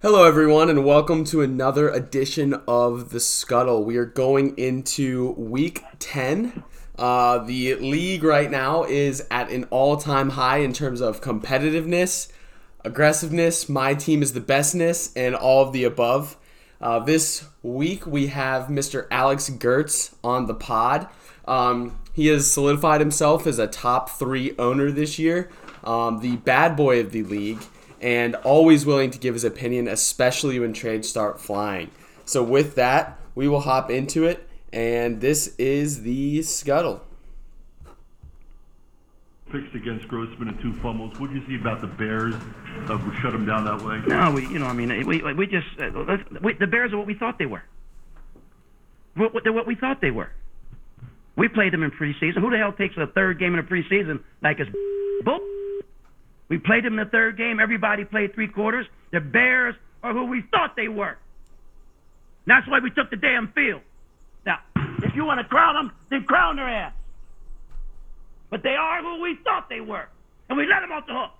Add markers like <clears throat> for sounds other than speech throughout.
Hello, everyone, and welcome to another edition of the Scuttle. We are going into week 10. Uh, the league right now is at an all time high in terms of competitiveness, aggressiveness. My team is the bestness, and all of the above. Uh, this week, we have Mr. Alex Gertz on the pod. Um, he has solidified himself as a top three owner this year, um, the bad boy of the league and always willing to give his opinion, especially when trades start flying. So, with that, we will hop into it, and this is the Scuttle. Fixed against Grossman and two fumbles. What do you see about the Bears? Uh, we shut them down that way. No, we, you know, I mean, we, we just uh, we, the Bears are what we thought they were. What, what, they're what we thought they were. We played them in preseason. Who the hell takes a third game in a preseason like it's bull? We played them in the third game. Everybody played three quarters. The Bears are who we thought they were. That's why we took the damn field. Now, if you want to crown them, then crown their ass. But they are who we thought they were. And we let them off the hook.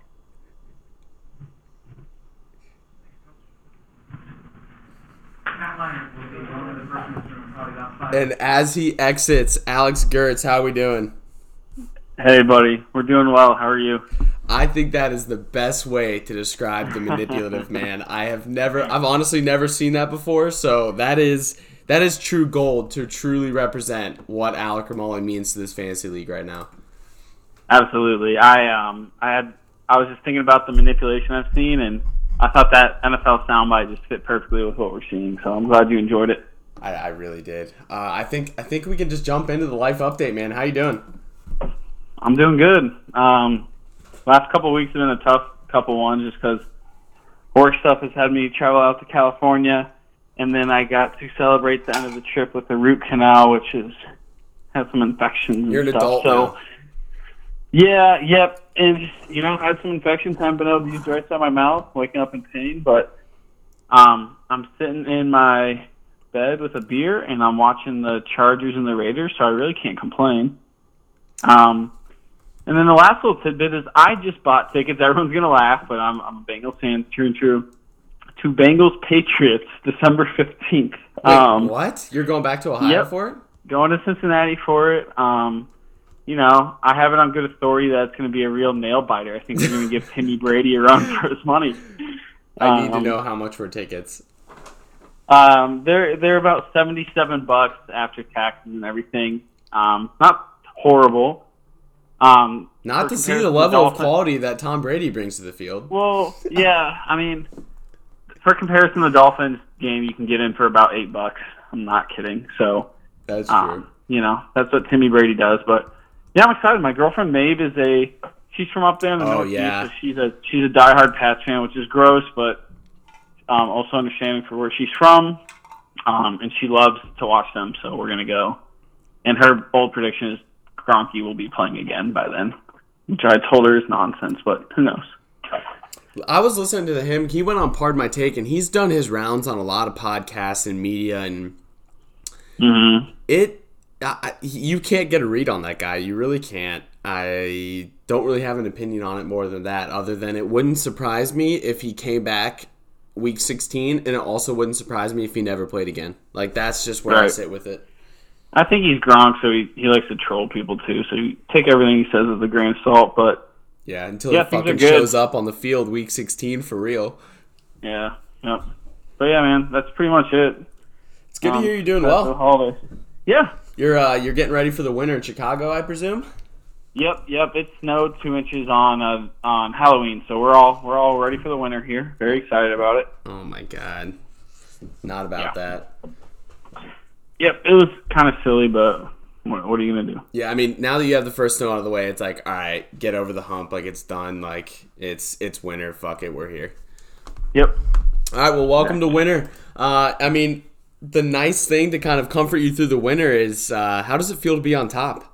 And as he exits, Alex Gertz, how are we doing? Hey, buddy. We're doing well. How are you? I think that is the best way to describe the manipulative <laughs> man. I have never, I've honestly never seen that before. So that is that is true gold to truly represent what Alec Ramola means to this fantasy league right now. Absolutely. I um I had I was just thinking about the manipulation I've seen, and I thought that NFL soundbite just fit perfectly with what we're seeing. So I'm glad you enjoyed it. I, I really did. Uh, I think I think we can just jump into the life update, man. How you doing? I'm doing good. Um, last couple of weeks have been a tough couple ones just because work stuff has had me travel out to California, and then I got to celebrate the end of the trip with a root canal, which has had some infections You're and an stuff. adult so. now. Yeah, yep, and you know, had some infections. I haven't been able to use the right side of my mouth, waking up in pain. But um, I'm sitting in my bed with a beer, and I'm watching the Chargers and the Raiders, so I really can't complain. Um, and then the last little tidbit is I just bought tickets. Everyone's gonna laugh, but I'm I'm a Bengals fan, true and true. To Bengals Patriots, December fifteenth. Um, what? You're going back to Ohio yep. for it? going to Cincinnati for it. Um, you know, I have it on good authority that it's going to be a real nail biter. I think they're going to give <laughs> Timmy Brady a run for his money. I need to Um, know how much for tickets. Um, they're they're about seventy seven bucks after taxes and everything. Um, not horrible. Um, Not to see the level of quality that Tom Brady brings to the field. Well, yeah, I mean, for comparison, the Dolphins game you can get in for about eight bucks. I'm not kidding. So, That's true. um, you know, that's what Timmy Brady does. But yeah, I'm excited. My girlfriend Maeve is a she's from up there in the Oh, Northeast. yeah. So she's a she's a diehard Pats fan, which is gross, but um, also understanding for where she's from. Um, and she loves to watch them, so we're gonna go. And her bold prediction is Gronky will be playing again by then, which I told her is nonsense, but who knows? I was listening to him. He went on Pardon My Take, and he's done his rounds on a lot of podcasts and media, and Mm-hmm. it. I, you can't get a read on that guy. You really can't. I don't really have an opinion on it more than that, other than it wouldn't surprise me if he came back week 16, and it also wouldn't surprise me if he never played again. Like that's just where I sit with it. I think he's Gronk, so he, he likes to troll people too. So you take everything he says with a grain of salt. But Yeah, until Yeah, he fucking shows up on the field week 16 for real. yeah, yep. But yeah, man, that's pretty much it. It's good to Um, hear you're doing well. holidays. Yeah. You're uh, you're getting ready for the winter in Chicago, I presume. Yep, yep. It snowed two inches on uh, on Halloween, so we're all we're all ready for the winter here. Very excited about it. Oh my god, not about Yeah. that. Yep, it was kind of silly, but what, what are you gonna do? Yeah, I mean, now that you have the first snow out of the way, it's like, all right, get over the hump. Like it's done. Like it's it's winter. Fuck it, we're here. Yep. All right, well, welcome to winter. Uh, I mean, the nice thing to kind of comfort you through the winter is uh, how does it feel to be on top?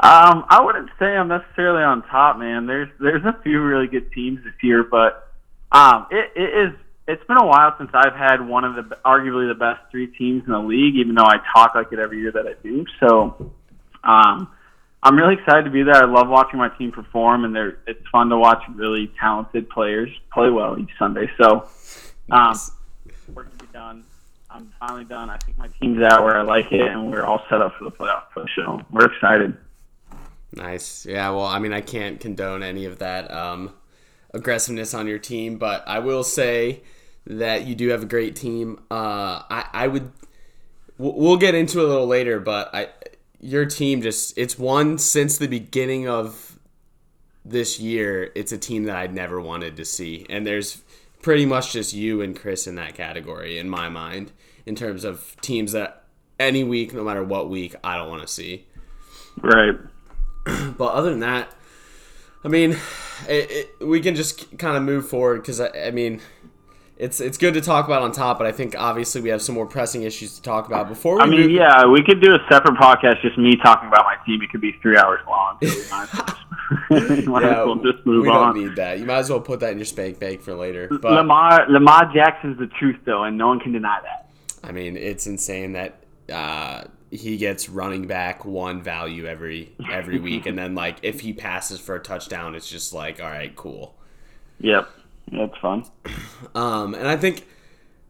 Um, I wouldn't say I'm necessarily on top, man. There's there's a few really good teams this year, but um, it, it is it's been a while since I've had one of the arguably the best three teams in the league. Even though I talk like it every year that I do, so um, I'm really excited to be there. I love watching my team perform, and they're it's fun to watch really talented players play well each Sunday. So, um, Nice. work to be done. I'm finally done. I think my team's out where I like it, and we're all set up for the playoff push. So we're excited. Nice. Yeah, well, I mean, I can't condone any of that um, aggressiveness on your team, but I will say that you do have a great team. Uh, I, I would. we'll- get into it a little later, but I, your team just it's won since the beginning of this year. It's a team that I'd never wanted to see, and there's pretty much just you and Chris in that category in my mind in terms of teams that any week, no matter what week, I don't want to see. Right. <clears throat> But other than that, I mean, it, it, we can just kind of move forward because I, I mean, it's it's good to talk about on top, but I think obviously we have some more pressing issues to talk about before we I mean, move. yeah, we could do a separate podcast, just me talking about my team. It could be three hours long. <laughs> So we might as well just, <laughs> might Yeah, as well just move we on. don't need that. You might as well put that in your spank bank for later. But Lamar Lamar Jackson's the truth, though, and no one can deny that. I mean, it's insane that uh, he gets running back one value every every week, and then like if he passes for a touchdown, it's just like, all right, cool. <laughs> Yep, that's fun. Um, and I think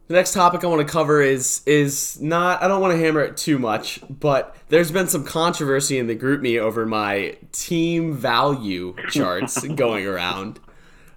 the next topic I want to cover is is not I don't want to hammer it too much, but there's been some controversy in the GroupMe over my team value charts <laughs> going around.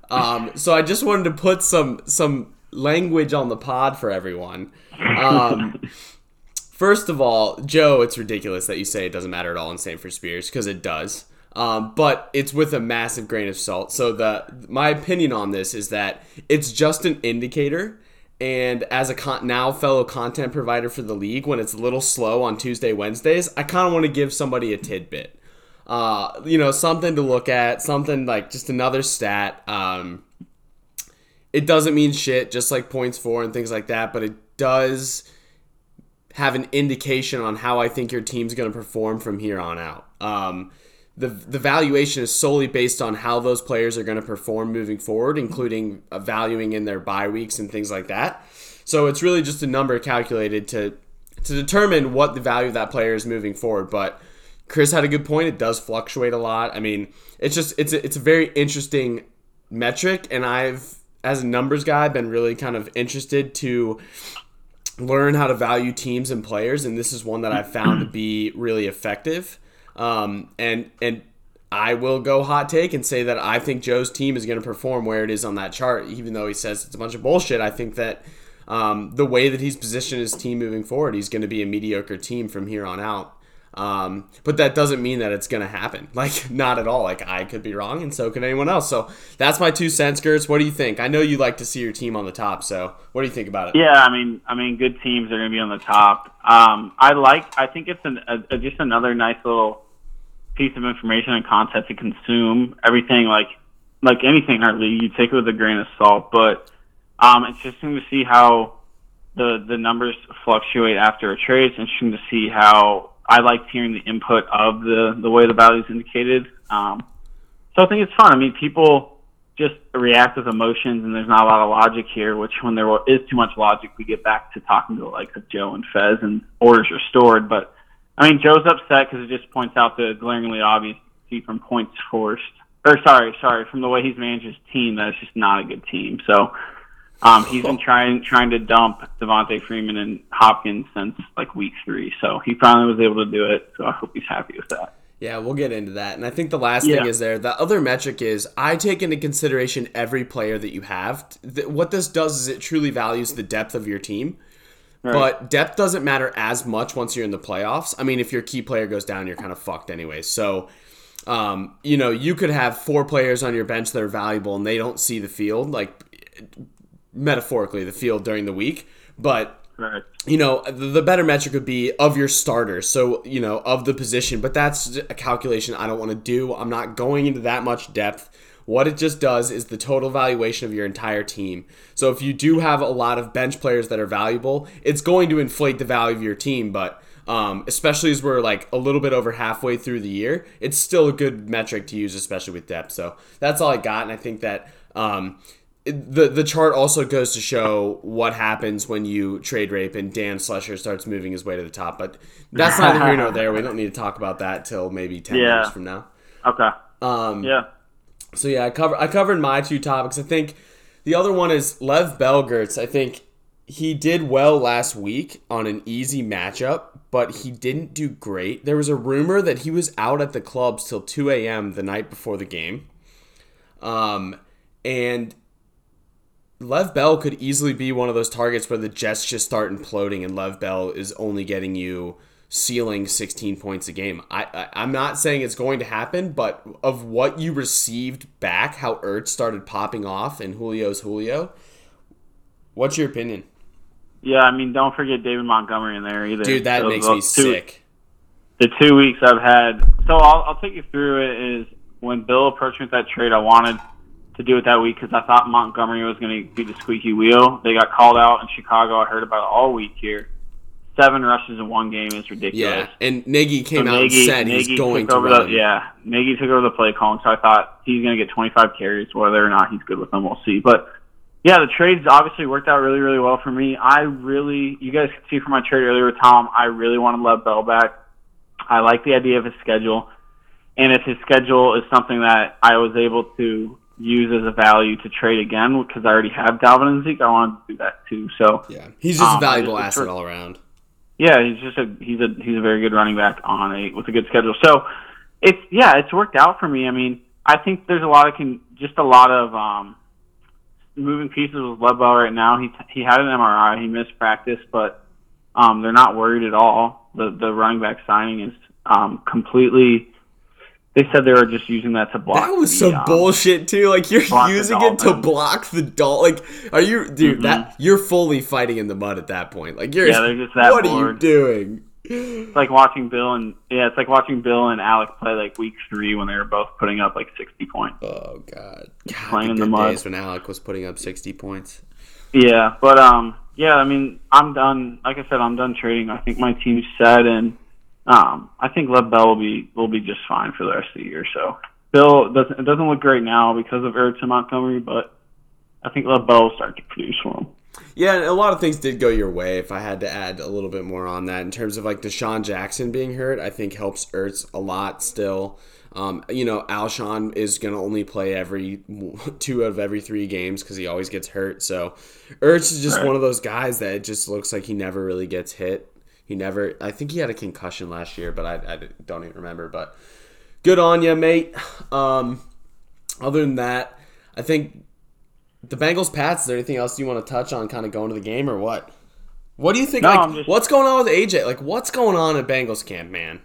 Um, so I just wanted to put some some language on the pod for everyone. Um, <laughs> first of all, Joe, it's ridiculous that you say it doesn't matter at all in Stanford Spears because it does. Um, but it's with a massive grain of salt. So the my opinion on this is that it's just an indicator. And as a con- now fellow content provider for the league, when it's a little slow on Tuesday, Wednesdays, I kind of want to give somebody a tidbit. Uh, you know, something to look at, something like just another stat. Um, it doesn't mean shit, just like points for and things like that, but it does have an indication on how I think your team's going to perform from here on out. Um, the the valuation is solely based on how those players are going to perform moving forward, including uh, valuing in their bye weeks and things like that. So it's really just a number calculated to to determine what the value of that player is moving forward. But Chris had a good point. It does fluctuate a lot. I mean, it's just it's a, it's a very interesting metric, and I've as a numbers guy been really kind of interested to learn how to value teams and players, and this is one that I've found to be really effective. Um, and and I will go hot take and say that I think Joe's team is going to perform where it is on that chart, even though he says it's a bunch of bullshit. I think that um, the way that he's positioned his team moving forward, he's going to be a mediocre team from here on out. Um, but that doesn't mean that it's going to happen. <laughs> Like, not at all. Like, I could be wrong, and so could anyone else. So that's my two cents, Gertz. What do you think? I know you like to see your team on the top. So what do you think about it? Yeah, I mean, I mean, good teams are going to be on the top. Um, I like. I think it's an, a, just another nice little piece of information and content to consume. Everything like like anything league, you take it with a grain of salt. But um, it's interesting to see how the the numbers fluctuate after a trade. It's interesting to see how I liked hearing the input of the the way the value is indicated. Um, so I think it's fun. I mean, people just react with emotions, and there's not a lot of logic here. Which, when there is too much logic, we get back to talking to the likes of Joe and Fez, and orders are stored. But I mean, Joe's upset because it just points out the glaringly obvious see from points forced, or sorry, sorry, from the way he's managed his team that it's just not a good team. So um, he's been trying trying to dump Devonta Freeman and Hopkins since like week three. So he finally was able to do it. So I hope he's happy with that. Yeah, we'll get into that. And I think the last Yeah. thing is there. The other metric is I take into consideration every player that you have. What this does is it truly values the depth of your team. But depth doesn't matter as much once you're in the playoffs. I mean, if your key player goes down, you're kind of fucked anyway. So, um, you know, you could have four players on your bench that are valuable and they don't see the field, like metaphorically, the field during the week. But you know, the better metric would be of your starters. So, you know, of the position, but that's a calculation I don't want to do. I'm not going into that much depth. What it just does is the total valuation of your entire team. So, if you do have a lot of bench players that are valuable, it's going to inflate the value of your team, but um, especially as we're like a little bit over halfway through the year, it's still a good metric to use, especially with depth. So that's all I got, and I think that um, the the chart also goes to show what happens when you trade rape and Dan Slusher starts moving his way to the top. But that's neither here nor there. We don't need to talk about that till maybe ten Yeah. years from now. Okay. Um, Yeah. So yeah, I cover I covered my two topics. I think the other one is Lev Bell Gertz. I think he did well last week on an easy matchup, but he didn't do great. There was a rumor that he was out at the clubs till 2 a.m. the night before the game. Um, and Lev Bell could easily be one of those targets where the Jets just start imploding and Lev Bell is only getting you ceiling 16 points a game. I, I I'm not saying it's going to happen, but of what you received back, how Ertz started popping off and Julio's Julio, what's your opinion? Yeah, I mean, don't forget David Montgomery in there either. Dude, that So makes me two- sick. The two weeks I've had. So I'll, I'll take you through it. Is when Bill approached me with that trade, I wanted to do it that week because I thought Montgomery was going to be the squeaky wheel. They got called out in Chicago. I heard about it all week here. Seven rushes in one game is ridiculous. Yeah, and Nagy came So out and Nagy- said he's going to run. the yeah. Nagy took over the play calling, so I thought he's going to get 25 carries. Whether or not he's good with them, we'll see. But yeah, the trades obviously worked out really, really well for me. I really, you guys can see from my trade earlier with Tom, I really wanted Lev Bell back. I like the idea of his schedule, and if his schedule is something that I was able to use as a value to trade again because I already have Dalvin and Zeke, I want to do that too. So Yeah, he's just Um, a valuable just- asset all around. yeah, he's just a he's a he's a very good running back on a with a good schedule. So it's yeah, it's worked out for me. I mean, I think there's a lot of con, just a lot of um, moving pieces with Lev Bell right now. He he had an MRI, he missed practice, but um, they're not worried at all. The the running back signing is um, completely. They said they were just using that to block. That was the, some um, bullshit too. Like you're using it to block the doll. Like, are you, dude? That you're fully fighting in the mud at that point. Like you're. Mm-hmm. Yeah, they're just that what are you doing? It's like watching Bill and yeah, it's like watching Bill and Alec play like week three when they were both putting up like sixty points. Oh god. God Playing the in the mud. days when Alec was putting up sixty points. Yeah, but um, yeah, I mean, I'm done. Like I said, I'm done trading. I think my team's set, and um, I think Lev Bell will be will be just fine for the rest of the year. So Bill doesn't it doesn't look great now because of Ertz and Montgomery, but I think Lev Bell will start to produce for him. Yeah, and a lot of things did go your way. If I had to add a little bit more on that, in terms of like DeSean Jackson being hurt, I think helps Ertz a lot still. Um, you know, Alshon is going to only play every <laughs> two out of every three games because he always gets hurt. So Ertz is just Right. one of those guys that it just looks like he never really gets hit. He never, I think he had a concussion last year, but I, I don't even remember. But good on you, mate. Um, other than that, I think the Bengals Pats. Is there anything else you want to touch on, kind of going to the game or what? What do you think? No, like, just- what's going on with AJ? Like, what's going on at Bengals camp, man?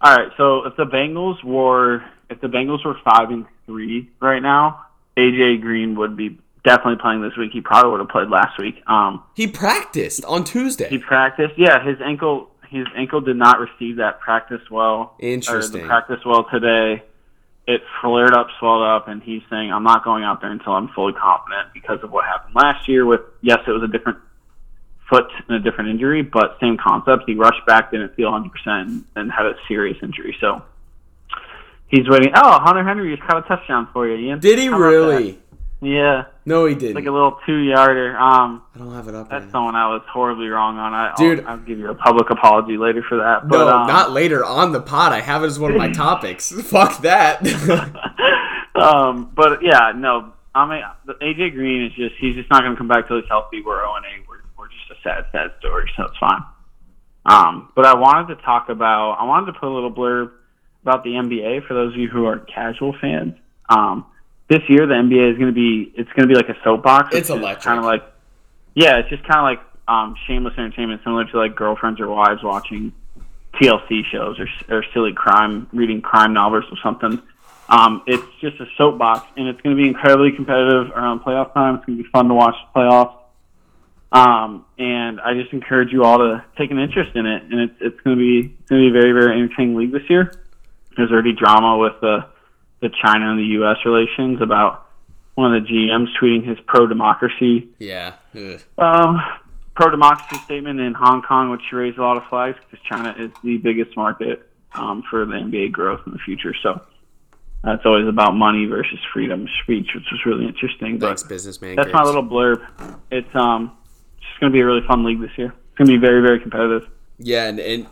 All right, so if the Bengals were if the Bengals were five and three right now, AJ Green would be definitely playing this week. He probably would have played last week. Um, He practiced on Tuesday. He practiced. Yeah, his ankle his ankle did not receive that practice well. Or Interesting. the practice well today. It flared up, swelled up, and he's saying, "I'm not going out there until I'm fully confident because of what happened last year. With yes, it was a different foot and a different injury, but same concept. He rushed back, didn't feel 100, percent and had a serious injury. So he's waiting. Oh, Hunter Henry just caught a touchdown for you, Ian. Did he How really? Yeah, No, he didn't. like a little two yarder. Um, I don't have it up. that's Right someone I was horribly wrong on. I, Dude. I'll, I'll give you a public apology later for that. But, No, um, not later on the pod. I have it as one of my <laughs> topics. <laughs> Fuck that. <laughs> um, but yeah, no. I mean, AJ Green is just he's just not going to come back till he's healthy. We're 0 and 8. We're we're just a sad, sad story, so it's fine. Um, but I wanted to talk about I wanted to put a little blurb about the NBA for those of you who are casual fans. Um, this year the NBA is going to be it's going to be like a soapbox. It's electric. Kind of like yeah, it's just kind of like um, shameless entertainment, similar to like girlfriends or wives watching TLC shows or, or silly crime, reading crime novels or something. Um, it's just a soapbox, and it's going to be incredibly competitive around playoff time. It's going to be fun to watch the playoffs. Um, and I just encourage you all to take an interest in it. And it's it's going to be it's going to be a very very entertaining league this year. There's already drama with the the China and the U.S. relations about one of the GMs tweeting his pro democracy yeah. Um, pro democracy statement in Hong Kong, which raised a lot of flags because China is the biggest market um, for the NBA growth in the future. So That's always about money versus freedom of speech, which was really interesting. But Thanks, businessman. that's my little blurb. It's um, it's going to be a really fun league this year. It's going to be very, very competitive. Yeah, and, and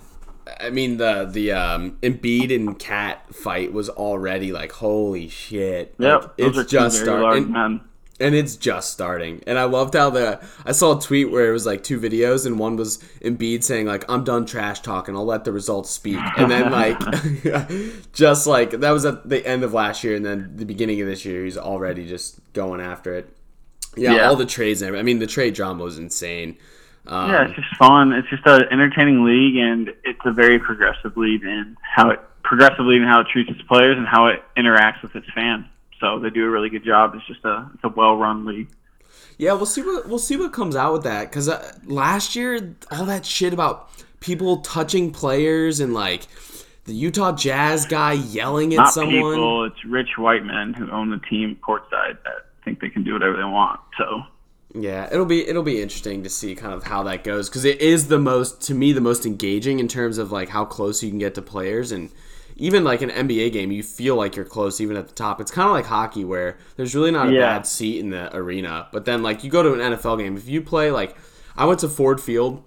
I mean the the um Embiid and KAT fight was already like holy shit. Yep, Like, it's just starting. men. and it's just starting. And I loved how the I saw a tweet where it was like two videos, and one was Embiid saying like I'm done trash talking, I'll let the results speak, and then like <laughs> just like that was at the end of last year, and then the beginning of this year, he's already just going after it. Yeah, Yeah. all the trades. and everything. I mean, the trade drama was insane. Um, Yeah, it's just fun. It's just an entertaining league, and it's a very progressive league in how it progressive league in how it treats its players and how it interacts with its fans. So they do a really good job. It's just a it's a well run league. Yeah, we'll see what we'll see what comes out with that. Cause uh, last year, all that shit about people touching players and like the Utah Jazz guy yelling at Not someone. people. It's rich white men who own the team courtside that think they can do whatever they want. So Yeah, it'll be it'll be interesting to see kind of how that goes because it is the most to me the most engaging in terms of like how close you can get to players and even like an NBA game you feel like you're close even at the top. It's kind of like hockey where there's really not a Yeah. bad seat in the arena, but then like you go to an NFL game if you play like I went to Ford Field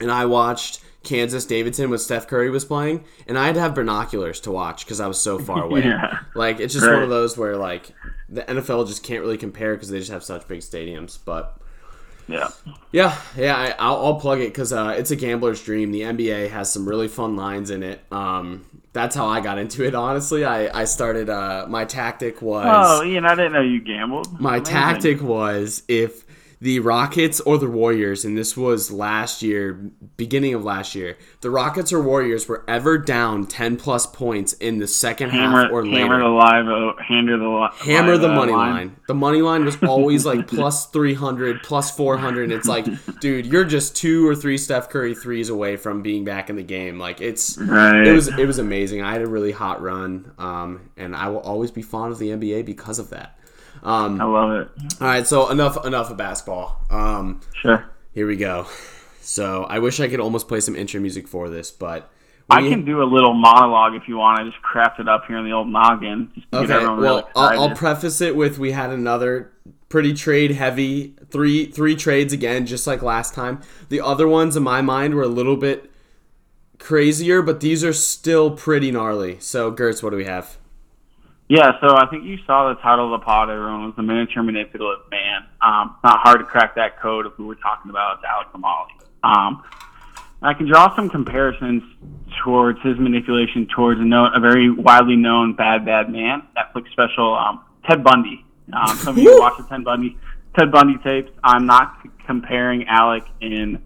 and I watched Kansas Davidson when Steph Curry was playing, and I had to have binoculars to watch because I was so far away. <laughs> Yeah. Like it's just one of those where like the NFL just can't really compare because they just have such big stadiums. But yeah, yeah, yeah, I, I'll, I'll plug it because uh, it's a gambler's dream. The NBA has some really fun lines in it. Um, that's how I got into it. Honestly, I I started. Uh, my tactic was Oh, Ian, I didn't know you gambled. my Amazing. tactic was if the Rockets or the Warriors, and this was last year, beginning of last year, the Rockets or Warriors were ever down ten plus points in the second hammer, half or hammer later. the live, o- hammer the li- Hammer live, the uh, money line. The money line was always like <laughs> plus 300, plus 400. It's like, dude, you're just two or three Steph Curry threes away from being back in the game. Like it's Right. it was it was amazing. I had a really hot run, um, and I will always be fond of the NBA because of that. Um, I love it. all right, so enough enough of basketball. Um, Sure. here we go. So I wish I could almost play some intro music for this, but I can do a little monologue if you want. I just craft it up here in the old noggin. Just to get Okay, well, I'll, I'll preface it with we had another pretty trade heavy three three trades again, just like last time. The other ones in my mind were a little bit crazier, but these are still pretty gnarly. So, Gertz, what do we have? Yeah, so I think you saw the title of the pod. Everyone was the miniature manipulative man. Um, not hard to crack that code if we were talking about Alex Amali. Um, I can draw some comparisons towards his manipulation towards a, no, a very widely known bad bad man Netflix special, um, Ted Bundy. Um, some of you watch the Ted Bundy Ted Bundy tapes. I'm not c- comparing Alec in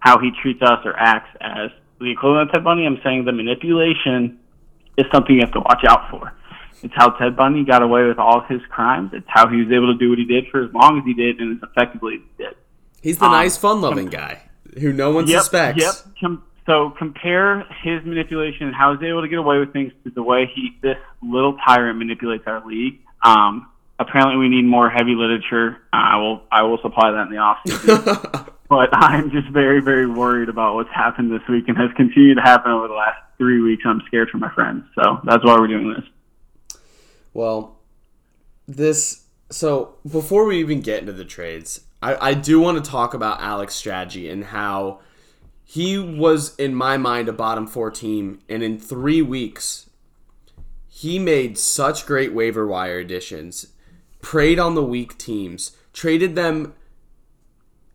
how he treats us or acts as the equivalent of Ted Bundy. I'm saying the manipulation is something you have to watch out for. It's how Ted Bundy got away with all his crimes. It's how he was able to do what he did for as long as he did and as effectively as he did. He's the Um, nice, fun-loving guy who no one Yep, suspects. Yep. Com- so compare his manipulation and how he's able to get away with things to the way he, this little tyrant, manipulates our league. Um, apparently, we need more heavy literature. Uh, I will, I will supply that in the off season. <laughs> but I'm just very, very worried about what's happened this week and has continued to happen over the last three weeks. I'm scared for my friends, so that's why we're doing this. Well, this. So before we even get into the trades, I, I do want to talk about Alex strategy and how he was, in my mind, a bottom four team, and in three weeks, he made such great waiver wire additions, preyed on the weak teams, traded them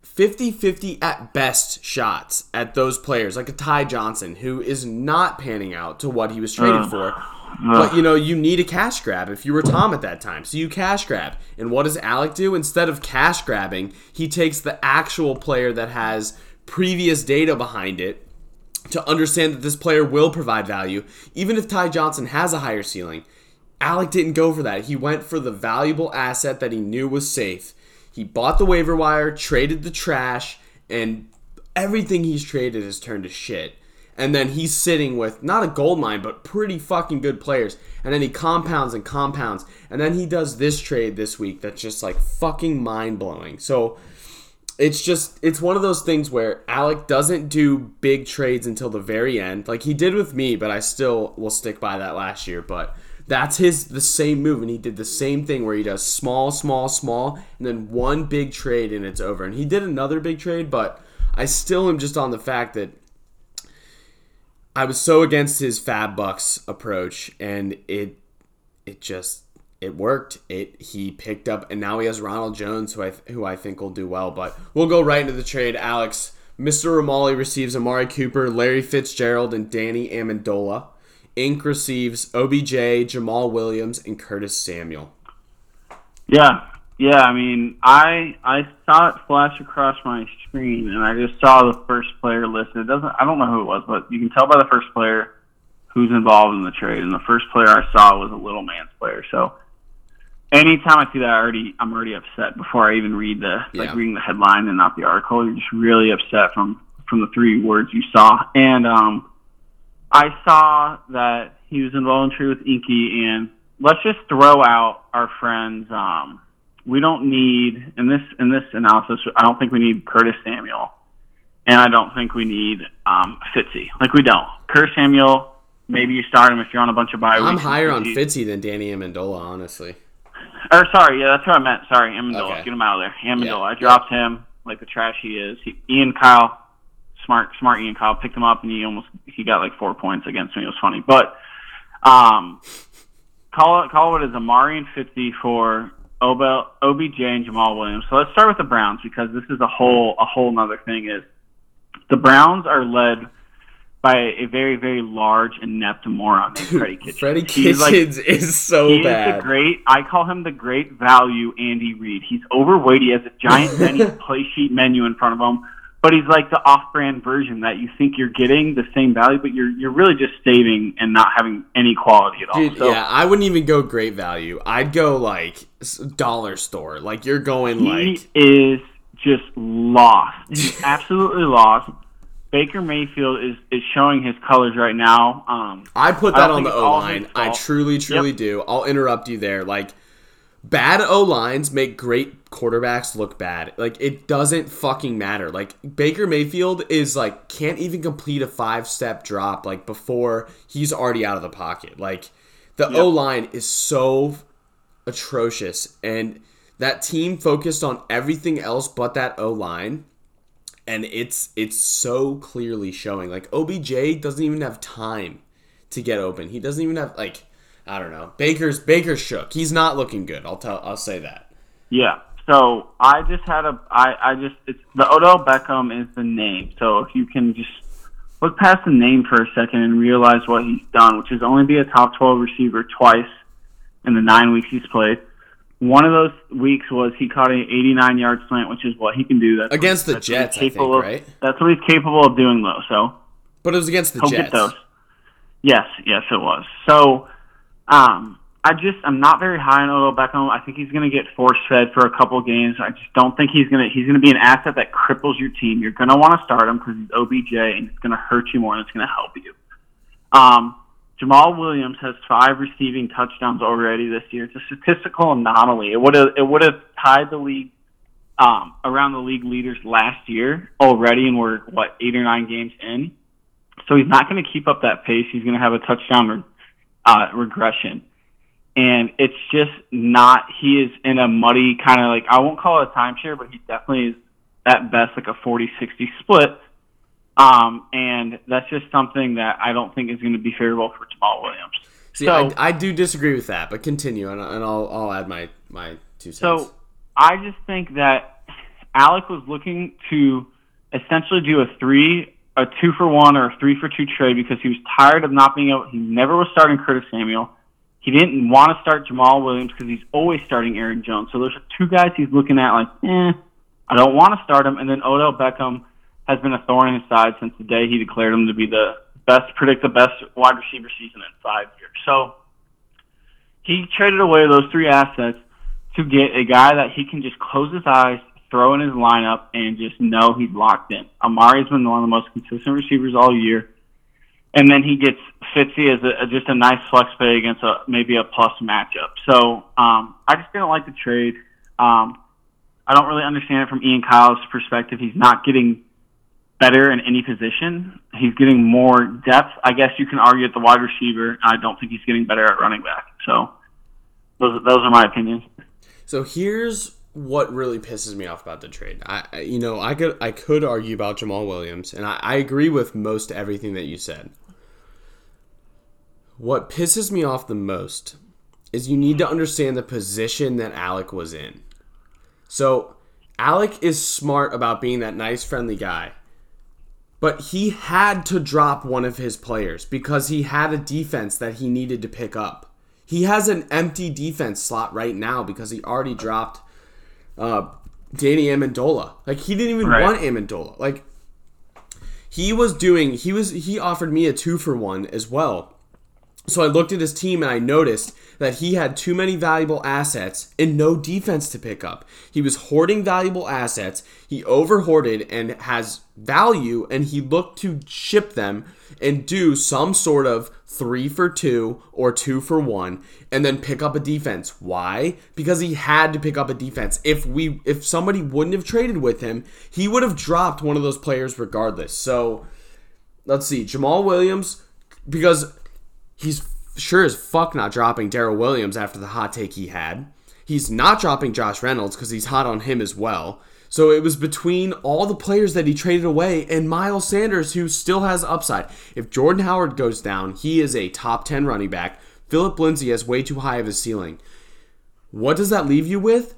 50 50 at best shots at those players, like a Ty Johnson, who is not panning out to what he was traded for. But you know, you need a cash grab if you were Tom at that time. So you cash grab. And what does Alec do? Instead of cash grabbing, he takes the actual player that has previous data behind it to understand that this player will provide value, even if Ty Johnson has a higher ceiling. Alec didn't go for that. He went for the valuable asset that he knew was safe. He bought the waiver wire, traded the trash, and everything he's traded has turned to shit. And then he's sitting with not a gold mine, but pretty fucking good players. And then he compounds and compounds. And then he does this trade this week that's just like fucking mind blowing. So it's just it's one of those things where Alec doesn't do big trades until the very end, like he did with me, but I still will stick by that last year. But That's his the same move, and he did the same thing where he does small, small, small, and then one big trade and it's over. And he did another big trade, but I still am just on the fact that I was so against his FAAB Bucks approach, and it it just it worked. It he picked up, and now he has Ronald Jones, who I who I think will do well. But we'll go right into the trade. Alex, Mr. Romali receives Amari Cooper, Larry Fitzgerald, and Danny Amendola. Inc. receives OBJ, Jamaal Williams, and Curtis Samuel. Yeah, yeah. I mean, I I saw it flash across my screen, and I just saw the first player listed. It doesn't. I don't know who it was, but you can tell by the first player who's involved in the trade. And the first player I saw was a little man's player. So anytime I see that, I already I'm already upset before I even read the like reading the headline and not the article. You're just really upset from from the three words you saw. And um, I saw that he was involved in trade with Inky, and let's just throw out our friends. Um, we don't need in this in this analysis. I don't think we need Curtis Samuel, and I don't think we need um, Fitzy. Like we don't. Curtis Samuel, maybe you start him if you're on a bunch of bye I'm higher on Fitzy than Danny Amendola, honestly. Or sorry, yeah, that's what I meant. Sorry, Amendola. Okay. Get him out of there. Amendola. Yeah. I dropped him like the trash he is. He, Ian Kyle, smart, smart Ian Kyle picked him up, and he almost he got like four points against me. It was funny, but um, call it call it as Amari and Fitzy for Obel, OBJ and Jamaal Williams. So let's start with the Browns because this is a whole a whole nother thing. Is the Browns are led by a very very large and inept moron named Freddie Kitchens. Freddie He's like- Kitchens is so he is the great. I call him the great value Andy Reid. He's overweight. He has a giant <laughs> Denny's play sheet menu in front of him, but he's like the off-brand version that you think you're getting the same value, but you're you're really just saving and not having any quality at all. Dude, so yeah, I wouldn't even go great value. I'd go like dollar store. Like you're going he like is just lost. He's <laughs> absolutely lost. Baker Mayfield is is showing his colors right now. Um, I put that don't on the O line. I truly, truly do. I'll interrupt you there. Like bad O lines make great quarterbacks look bad. Like it doesn't fucking matter. Like Baker Mayfield is like can't even complete a five step drop like before he's already out of the pocket. Like the O line is so atrocious and that team focused on everything else but that O line and it's it's so clearly showing like OBJ doesn't even have time to get open. He doesn't even have like I don't know. Baker's Baker's shook. He's not looking good. I'll tell I'll say that. Yeah. So I just had a I I just it's the Odell Beckham is the name. So if you can just look past the name for a second and realize what he's done, which is only be a top twelve receiver twice in the nine weeks he's played. One of those weeks was he caught an 89 yard slant, which is what he can do. That's Against the that's Jets, I think, of- right? That's what he's capable of doing, though. So But it was against the Jets. get those. Yes, yes, it was. So, um, I just I'm not very high on Odell Beckham. I think he's going to get force fed for a couple games. I just don't think he's going to he's going to be an asset that cripples your team. You're going to want to start him because he's OBJ and it's going to hurt you more than it's going to help you. Um, Jamaal Williams has five receiving touchdowns already this year. It's a statistical anomaly. It would have it would have tied the league um, around the league leaders last year already, and we're what eight or nine games in. So he's not going to keep up that pace. He's going to have a touchdown re- uh, regression, and it's just not. He is in a muddy kind of like I won't call it a timeshare, but he definitely is at best like a 40-60 split. Um, and that's just something that I don't think is going to be favorable for Jamaal Williams. See, so, I, I do disagree with that, but continue, and, and I'll I'll add my my two cents. So I just think that Alec was looking to essentially do a three, a two for one or a three for two trade because he was tired of not being able. He never was starting Curtis Samuel. He didn't want to start Jamaal Williams because he's always starting Aaron Jones. So there's two guys he's looking at like, eh, I don't want to start him. And then Odell Beckham has been a thorn in his side since the day he declared him to be the best, predict the best wide receiver season in five years. So he traded away those three assets to get a guy that he can just close his eyes, throw in his lineup, and just know he's locked in. Amari's been one of the most consistent receivers all year. And then he gets Fitzy as a, just a nice flex pay against a maybe a plus matchup. So um, I just didn't like the trade. Um, I don't really understand it from Ian Kyle's perspective. He's not getting better in any position. He's getting more depth. I guess you can argue at the wide receiver. I don't think he's getting better at running back. So those those are my opinions. So here's what really pisses me off about the trade. I, you know, I could I could argue about Jamaal Williams, and I, I agree with most everything that you said. What pisses me off the most is you need to understand the position that Alec was in. So Alec is smart about being that nice, friendly guy. But he had to drop one of his players because he had a defense that he needed to pick up. He has an empty defense slot right now because he already dropped uh, Danny Amendola. Like he didn't even Right. want Amendola. Like he was doing. He was. He offered me a two for one as well. So I looked at his team and I noticed that he had too many valuable assets and no defense to pick up. He was hoarding valuable assets. He over hoarded and has value, and he looked to ship them and do some sort of three for two or two for one, and then pick up a defense. Why? Because he had to pick up a defense. If we, if somebody wouldn't have traded with him, he would have dropped one of those players regardless. So let's see, Jamaal Williams, because he's sure as fuck not dropping Darrel Williams after the hot take he had. He's not dropping Josh Reynolds because he's hot on him as well. So it was between all the players that he traded away and Miles Sanders, who still has upside. If Jordan Howard goes down, he is a top 10 running back. Phillip Lindsay has way too high of a ceiling. What does that leave you with?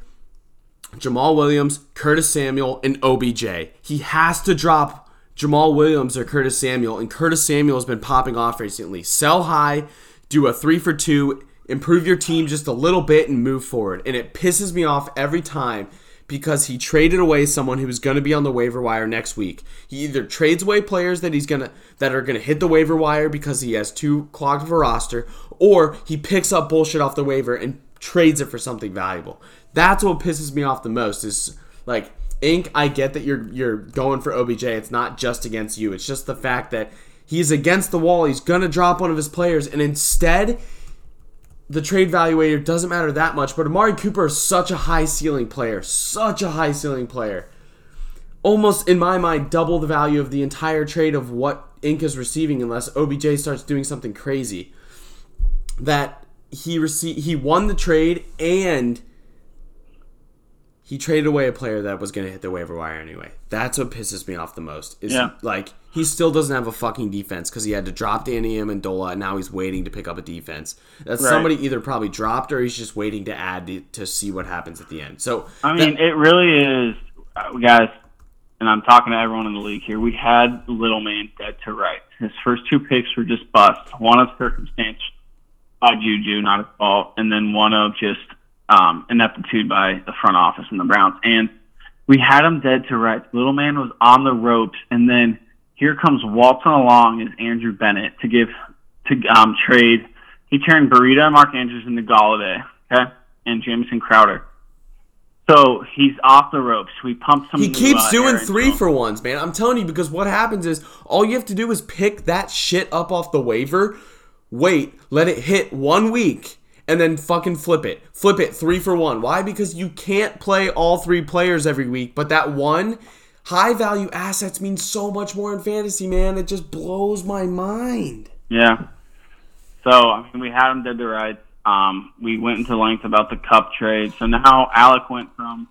Jamaal Williams, Curtis Samuel, and OBJ. He has to drop Jamaal Williams or Curtis Samuel, and Curtis Samuel has been popping off recently. Sell high, do a three for two, improve your team just a little bit, and move forward. And it pisses me off every time because he traded away someone who was going to be on the waiver wire next week. He either trades away players that he's gonna that are going to hit the waiver wire because he has too clogged of a roster, or he picks up bullshit off the waiver and trades it for something valuable. That's what pisses me off the most. Is like Inc. I get that you're you're going for OBJ. It's not just against you. It's just the fact that he's against the wall. He's gonna drop one of his players, and instead, the trade valuator doesn't matter that much. But Amari Cooper is such a high ceiling player, such a high ceiling player. Almost in my mind, double the value of the entire trade of what Inc. is receiving, unless OBJ starts doing something crazy. That he received, he won the trade and he traded away a player that was going to hit the waiver wire anyway. That's what pisses me off the most. Is Yeah. like he still doesn't have a fucking defense because he had to drop Danny Amendola and now he's waiting to pick up a defense. That's Right. somebody either probably dropped or he's just waiting to add to, to see what happens at the end. So I mean, it really is, uh, guys. And I'm talking to everyone in the league here. We had Little Man dead to rights. His first two picks were just busts. One of circumstance by Juju, not his fault, and then one of just um, ineptitude by the front office and the Browns. And we had him dead to rights. Little Man was on the ropes, and then here comes waltzing along is Andrew Bennett to give to um, trade. He turned Burrito, Mark Andrews into Golladay, okay, and Jamison Crowder. So he's off the ropes. We pumped some. he new, keeps uh, doing three for ones, man. I'm telling you because what happens is all you have to do is pick that shit up off the waiver, wait, let it hit one week, and then fucking flip it. Flip it three for one. Why? Because you can't play all three players every week, but that one high value assets means so much more in fantasy, man. It just blows my mind. Yeah. So I mean, we had him dead to rights. Um, we went into length about the Kupp trade. So now Alec went from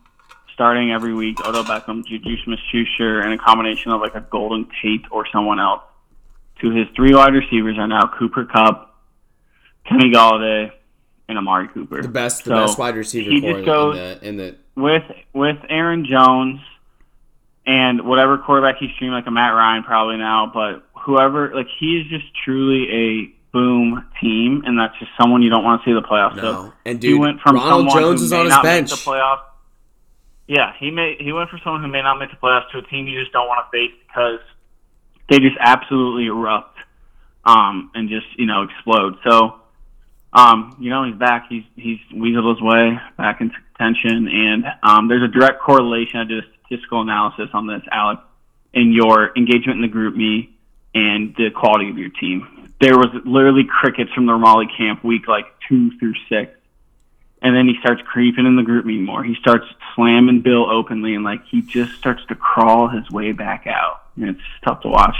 starting every week Odell Beckham, Juju Smith-Schuster, and a combination of like a Golden Tate or someone else to his three wide receivers are now Cooper Kupp, Kenny Golladay, and Amari Cooper. The best, the So best wide receiver he just goes in the in the with with Aaron Jones and whatever quarterback he's streaming, like a Matt Ryan probably now, but whoever, like he is just truly a boom team, and that's just someone you don't want to see the playoffs. No. So And he went from Ronald Jones is on his bench. Make the playoffs. Yeah, he may he went from someone who may not make the playoffs to a team you just don't want to face because they just absolutely erupt um, and just you know explode. So um, you know, he's back. He's he's weaseled his way back into contention, and um, there's a direct correlation. I did a statistical analysis on this, Alec, in your engagement in the GroupMe and the quality of your team. There was literally crickets from the Raleigh camp week like two through six, and then he starts creeping in the GroupMe more. He starts slamming Bill openly, and like he just starts to crawl his way back out. and it's tough to watch.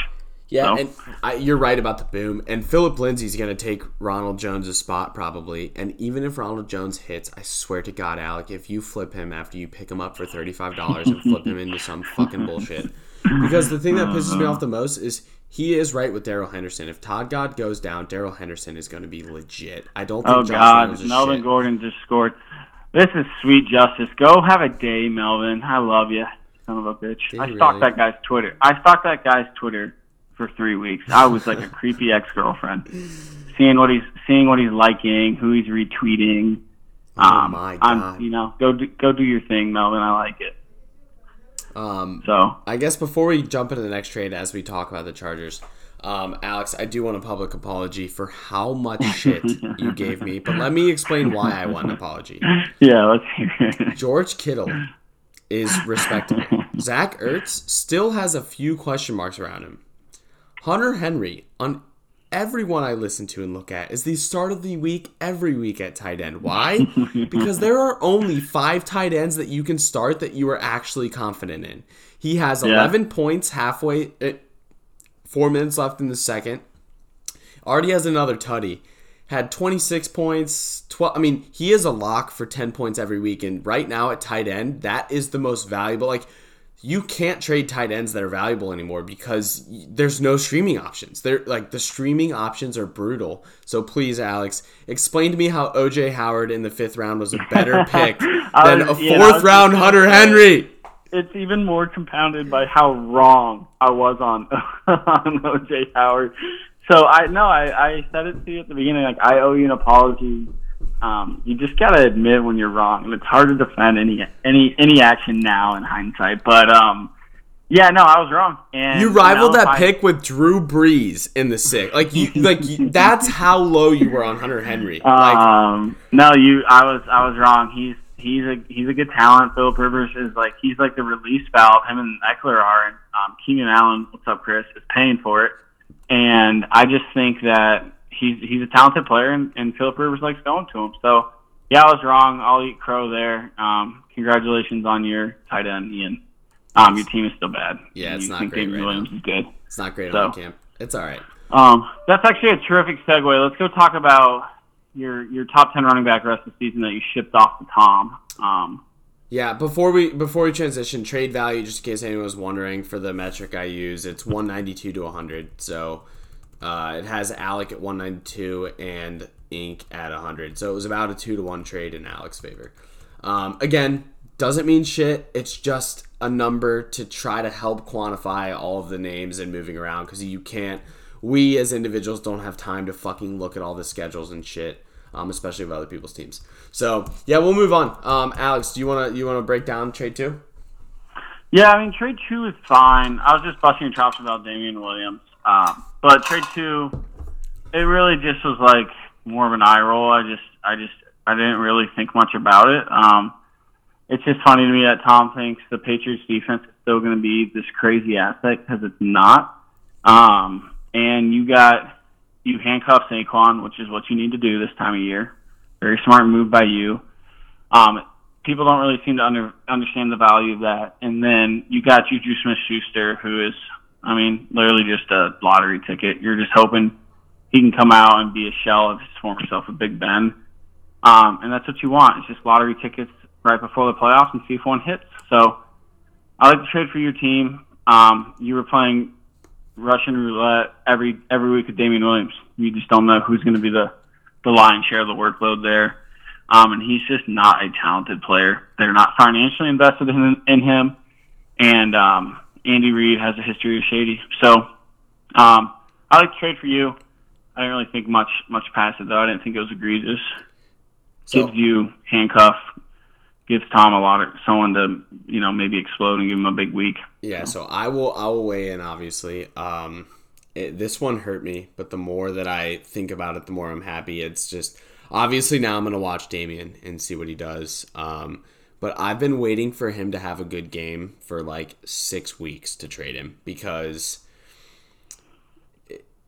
Yeah, So- and I, you're right about the boom. And Phillip Lindsay's going to take Ronald Jones' spot probably. And even if Ronald Jones hits, I swear to God, Alec, if you flip him after you pick him up for $35 and flip him into some fucking bullshit. Because the thing that pisses me off the most is he is right with Darrell Henderson. If Todd God goes down, Darrell Henderson is going to be legit. I don't think Oh Josh God, is Melvin shit. Gordon just scored. This is sweet justice. Go have a day, Melvin. I love you, son of a bitch. Did I stalked really? that guy's Twitter. I stalked that guy's Twitter for three weeks. I was like a creepy ex girlfriend, seeing what he's seeing, what he's liking, who he's retweeting. Oh Um, my I'm, you know, go do, go do your thing, Melvin. I like it. Um, So I guess before we jump into the next trade, as we talk about the Chargers, um, Alex, I do want a public apology for how much shit you gave me. But let me explain why I want an apology. <laughs> yeah, let's hear it. George Kittle is respectable. Zach Ertz still has a few question marks around him. Hunter Henry, on everyone I listen to and look at, is the start of the week every week at tight end. Why? <laughs> because there are only five tight ends that you can start that you are actually confident in. He has Yeah. 11 points halfway, eh, four minutes left in the second. Already has another tutty. Had 26 points. 12. I mean, he is a lock for 10 points every week. And right now at tight end, that is the most valuable. Like, you can't trade tight ends that are valuable anymore because there's no streaming options. They're like the streaming options are brutal. So please, Alex, explain to me how OJ Howard in the fifth round was a better <laughs> pick than was- a fourth was round just Hunter Henry. it's even more compounded by how wrong I was on <laughs> on OJ Howard. So I no, I, I said it to you at the beginning. Like I owe you an apology. Um, you just gotta admit when you're wrong, and it's hard to defend any any any action now in hindsight. But um, yeah, no, I was wrong. And You rivaled know, that I- pick with Drew Brees in the six. Like you, like you, that's how low you were on Hunter Henry. <laughs> Like Um, no, you. I was. I was wrong. He's he's a he's a good talent. Philip Rivers is like he's like the release valve. Him and Ekeler are. And um, Keenan Allen, what's up, Chris? Is paying for it. And I just think that he's he's a talented player, and, and Philip Rivers likes going to him. So yeah, I was wrong. I'll eat crow there. Um, congratulations on your tight end, Ian. Um, your team is still bad. Yeah, it's you not think great David right Williams is good. it's not great so- on camp. It's all right. Um, that's actually a terrific segue. Let's go talk about your your top ten running back rest of the season that you shipped off to Tom. Um, Yeah, before we before we transition, trade value, just in case anyone was wondering, for the metric I use, it's one ninety two to hundred. So uh, it has Alec at one ninety two and Inc at hundred. So it was about a two to one trade in Alec's favor. Um, again, doesn't mean shit. It's just a number to try to help quantify all of the names and moving around because you can't. We as individuals don't have time to fucking look at all the schedules and shit, um, especially of other people's teams. So yeah, we'll move on. Um, Alex, do you wanna you wanna break down trade two? yeah, I mean trade two is fine. I was just busting your chops about Damian Williams, um, but trade two, it really just was like more of an eye roll. I just, I just, I didn't really think much about it. Um, it's just funny to me that Tom thinks the Patriots defense is still going to be this crazy asset because it's not. Um, and you got you handcuff Saquon, which is what you need to do this time of year. Very smart move by you. Um, people don't really seem to under, understand the value of that. And then you got Juju Smith-Schuster, who is, I mean, literally just a lottery ticket. You're just hoping he can come out and be a shell of his former self a Big Ben. Um, and that's what you want. It's just lottery tickets right before the playoffs and see if one hits. So I like to trade for your team. Um, you were playing Russian roulette every every week with Damian Williams. You just don't know who's going to be the the lion's share of the workload there. Um, and he's just not a talented player. They're not financially invested in in him, and um, Andy Reid has a history of shady. So um, I like to trade for you. I didn't really think much much past it though. I didn't think it was egregious. So Gives you handcuff. Gives Tom a lot of someone to you know maybe explode and give him a big week. yeah, so I will I will weigh in obviously. Um, it, this one hurt me, but the more that I think about it, the more I'm happy. It's just obviously now I'm gonna watch Damien and see what he does. Um, but I've been waiting for him to have a good game for like six weeks to trade him because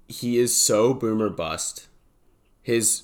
he is so boomer bust. His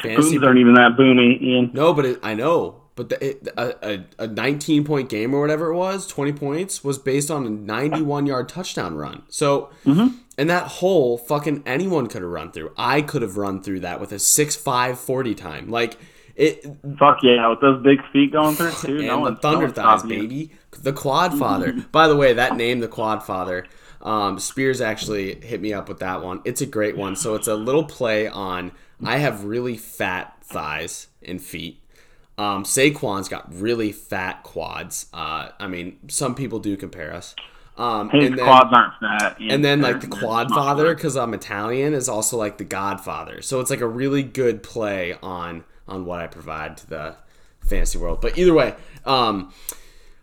fantasy Booms aren't even that boony, Ian. No, but it, I know. but the, it, a, a, a 19 point game or whatever it was, 20 points, was based on a 91 yard touchdown run. So, mm-hmm. and that hole, fucking anyone could have run through. I could have run through that with a 6'5 40 time. Like, it, Fuck yeah, with those big feet going through <laughs> too. and no the no Thunder one's Thighs, baby. The Quad Father. <laughs> By the way, that name, the Quad Father, um, Spears actually hit me up with that one. It's a great one. So it's a little play on I have really fat thighs and feet. Um, Saquon's got really fat quads. Uh, I mean, some people do compare us. Um, His and then, quads aren't fat. yeah, and then like the quad father because i'm italian is also like the godfather so it's like a really good play on on what i provide to the fantasy world but either way um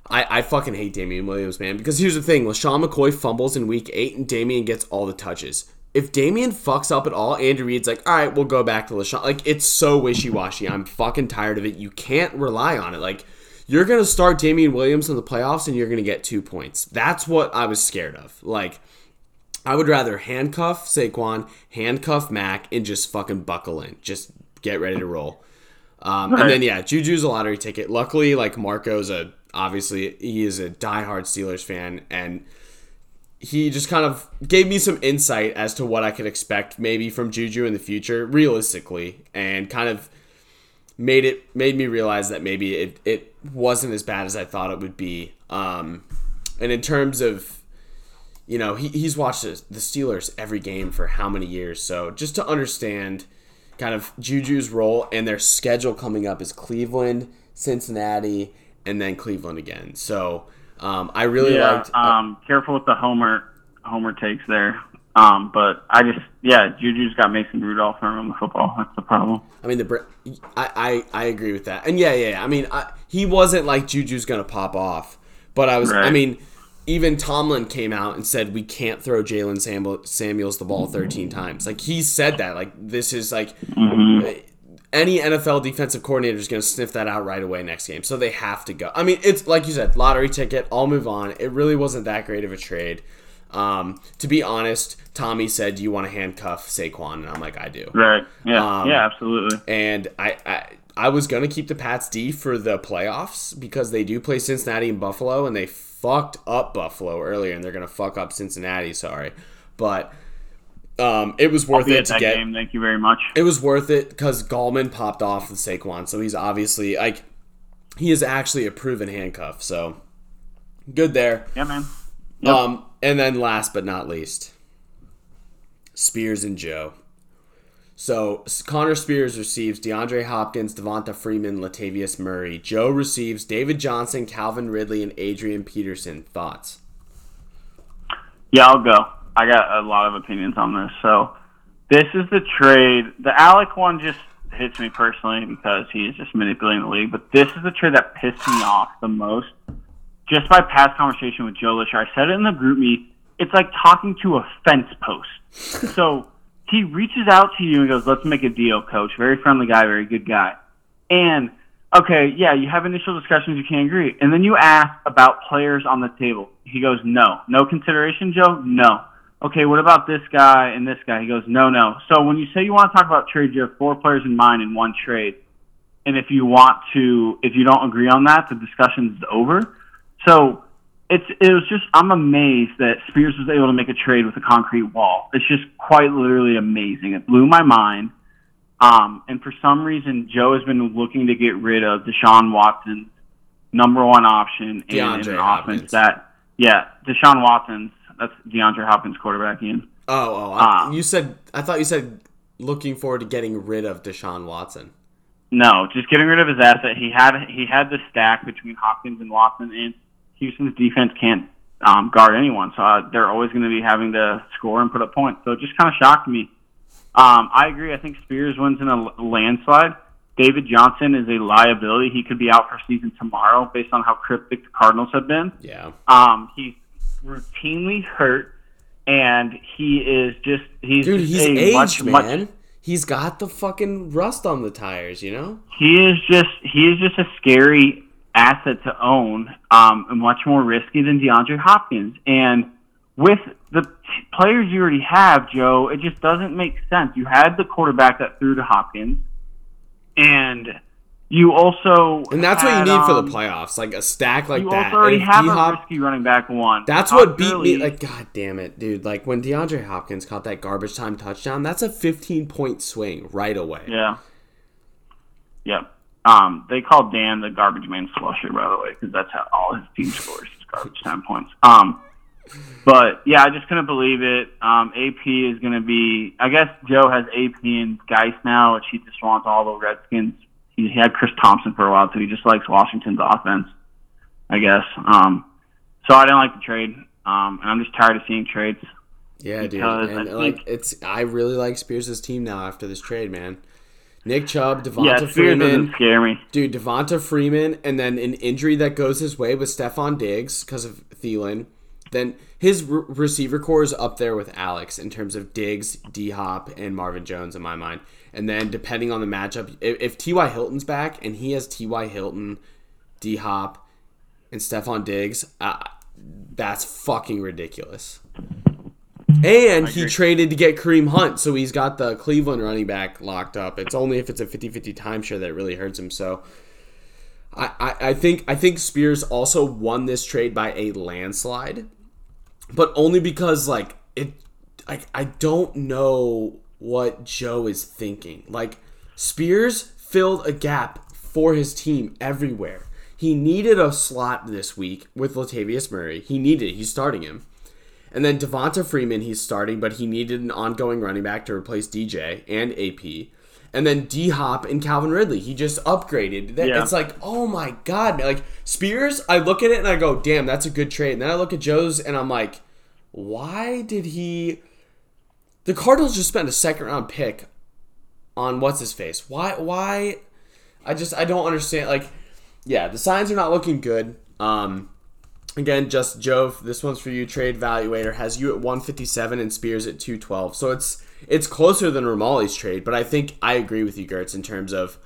I, I fucking hate Damian Williams, man. Because here's the thing: LeSean McCoy fumbles in week eight, and Damian gets all the touches. If Damian fucks up at all, Andy Reid's like, all right, we'll go back to LeSean. Like, it's so wishy washy. I'm fucking tired of it. You can't rely on it. Like, you're gonna start Damian Williams in the playoffs, and you're gonna get two points. That's what I was scared of. Like, I would rather handcuff Saquon, handcuff Mac, and just fucking buckle in. Just get ready to roll. Um, And then yeah, Juju's a lottery ticket. Luckily, like Marco's a obviously he is a diehard Steelers fan, and he just kind of gave me some insight as to what I could expect maybe from Juju in the future, realistically, and kind of made it made me realize that maybe it, it wasn't as bad as I thought it would be. Um, and in terms of you know, he, he's watched the the Steelers every game for how many years. So just to understand kind of Juju's role and their schedule coming up is Cleveland, Cincinnati, and then Cleveland again. So um, I really Yeah, liked. uh, um, careful with the homer homer takes there. Um, but I just yeah, Juju's got Mason Rudolph running the football. That's the problem. I mean, the I, I I agree with that, and yeah, yeah. yeah. I mean, I, he wasn't like Juju's gonna pop off, but I was. I mean, even Tomlin came out and said we can't throw Jaylen Samuel, Samuels the ball thirteen times. Like he said that. Like this is like any NFL defensive coordinator is gonna sniff that out right away next game, so they have to go. I mean, it's like you said, lottery ticket. I'll move on. It really wasn't that great of a trade. Um, to be honest, Tommy said, "Do you want to handcuff Saquon?" And I'm like, "I do." Right. Yeah. Um, yeah. Absolutely. and I, I I was gonna keep the Pats D for the playoffs because they do play Cincinnati and Buffalo, and they fucked up Buffalo earlier, and they're gonna fuck up Cincinnati. Sorry, but um, it was worth it to that get. game. Thank you very much. It was worth it because Gallman popped off with Saquon, so he's obviously like he is actually a proven handcuff. So good there. Yeah, man. Yep. Um, and then last but not least, Spears and Joe. So Connor Spears receives DeAndre Hopkins, Devonta Freeman, Latavius Murray. Joe receives David Johnson, Calvin Ridley, and Adrian Peterson. Thoughts? Yeah, I'll go. I got a lot of opinions on this. So this is the trade. The Alec one just hits me personally because he is just manipulating the league. But this is the trade that pissed me off the most. Just by past conversation with Joe Lisher, I said it in the GroupMe. It's like talking to a fence post. so he reaches out to you and goes, "Let's make a deal, coach." Very friendly guy, very good guy. And okay, yeah, you have initial discussions, you can't agree. And then you ask about players on the table. He goes, no. No consideration, Joe? No. Okay, what about this guy and this guy? He goes, no, no. So when you say you want to talk about trades, you have four players in mind in one trade. And if you want to, if you don't agree on that, the discussion's over. So it's, it was just, I'm amazed that Spears was able to make a trade with a concrete wall. It's just quite literally amazing. It blew my mind. Um, and for some reason, Joe has been looking to get rid of Deshaun Watson's number one option in, in an Hopkins. offense that, yeah, Deshaun Watson's, that's DeAndre Hopkins quarterback in. Oh, oh, I, Ah. you said. I thought you said looking forward to getting rid of Deshaun Watson. No, just getting rid of his asset. He had he had the stack between Hopkins and Watson, and Houston's defense can't um, guard anyone, so uh, they're always going to be having to score and put up points. So it just kind of shocked me. Um, I agree. I think Spears wins in a landslide. David Johnson is a liability. He could be out for season tomorrow, based on how cryptic the Cardinals have been. Yeah. Um, he's routinely hurt, and he is just he's Dude, he's aged, much, man. much He's got the fucking rust on the tires, you know? he is just he is just a scary asset to own, um, and much more risky than DeAndre Hopkins. And with the players you already have, Joe, it just doesn't make sense. You had the quarterback that threw to Hopkins, and you also And that's what you had, need for the um, playoffs, like a stack like You that. also already And have a D-Hop- risky running back one. That's what beat me. Like, god damn it, dude! Like when DeAndre Hopkins caught that garbage time touchdown, that's a 15 point swing right away. Yeah. Yep. Um, they call Dan the garbage man flusher, by the way, because that's how all his team scores is garbage time points. Um, but yeah, I just couldn't believe it. Um, AP is going to be. I guess Joe has AP and Guice now, which he just wants all the Redskins. He, he had Chris Thompson for a while, so he just likes Washington's offense. I guess. Um, so I didn't like the trade. Um, and I'm just tired of seeing trades. Yeah, dude. And think- like it's, I really like Spears' team now after this trade, man. Nick Chubb, Devonta Yeah, Freeman, scare me. dude, Devonta Freeman, and then an injury that goes his way with Stefon Diggs because of Thielen. Then his re- receiver corps is up there with Alex in terms of Diggs, D Hop, and Marvin Jones in my mind. And then depending on the matchup, if, if T.Y. Hilton's back and he has T.Y. Hilton, D Hop, and Stefon Diggs, uh, that's fucking ridiculous. And he traded to get Kareem Hunt, so he's got the Cleveland running back locked up. It's only if it's a 50-50 timeshare that it really hurts him. So I, I, I think I think Spears also won this trade by a landslide. But only because like it like I don't know what Joe is thinking. Like Spears filled a gap for his team everywhere. He needed a slot this week with Latavius Murray. He needed it. He's starting him. And then Devonta Freeman, he's starting, but he needed an ongoing running back to replace DJ and AP. And then D Hop and Calvin Ridley, he just upgraded. That- Yeah. It's like, oh my god, man. Like Spears, I look at it and I go, damn, that's a good trade. And then I look at Joe's and I'm like, why did he? The Cardinals just spent a second round pick on what's his face. Why? Why? I just I don't understand. Like, yeah, the signs are not looking good. Um, again, just Joe. This one's for you. Trade Valuator has you at 157 and Spears at 212. So it's it's closer than Romali's trade, but I think I agree with you, Gertz, in terms of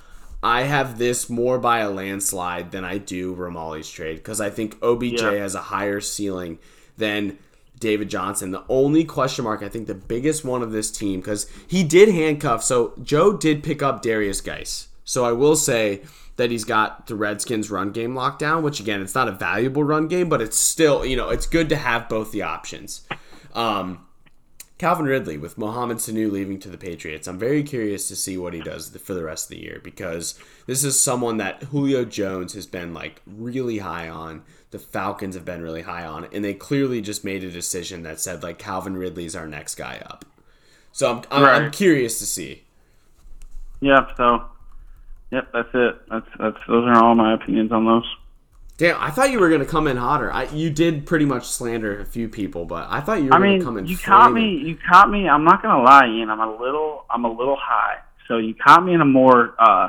I have this more by a landslide than I do Romali's trade because I think OBJ Yeah. has a higher ceiling than David Johnson. The only question mark, I think the biggest one of this team, because he did handcuff. So Joe did pick up Derrius Guice. So I will say that he's got the Redskins run game locked down, which again, it's not a valuable run game, but it's still, you know, it's good to have both the options. Um, Calvin Ridley with Mohamed Sanu leaving to the Patriots. I'm very curious to see what he does for the rest of the year because this is someone that Julio Jones has been like really high on. The Falcons have been really high on, and they clearly just made a decision that said like Calvin Ridley's our next guy up. So I'm, I'm, I'm curious to see. Yep. So, yep, that's it. That's that's those are all my opinions on those. Damn, I thought you were gonna come in hotter. I, you did pretty much slander a few people, but I thought you were I mean, gonna come in. you caught me. You caught me. I'm not gonna lie, Ian. I'm a little. I'm a little high. So you caught me in a more uh,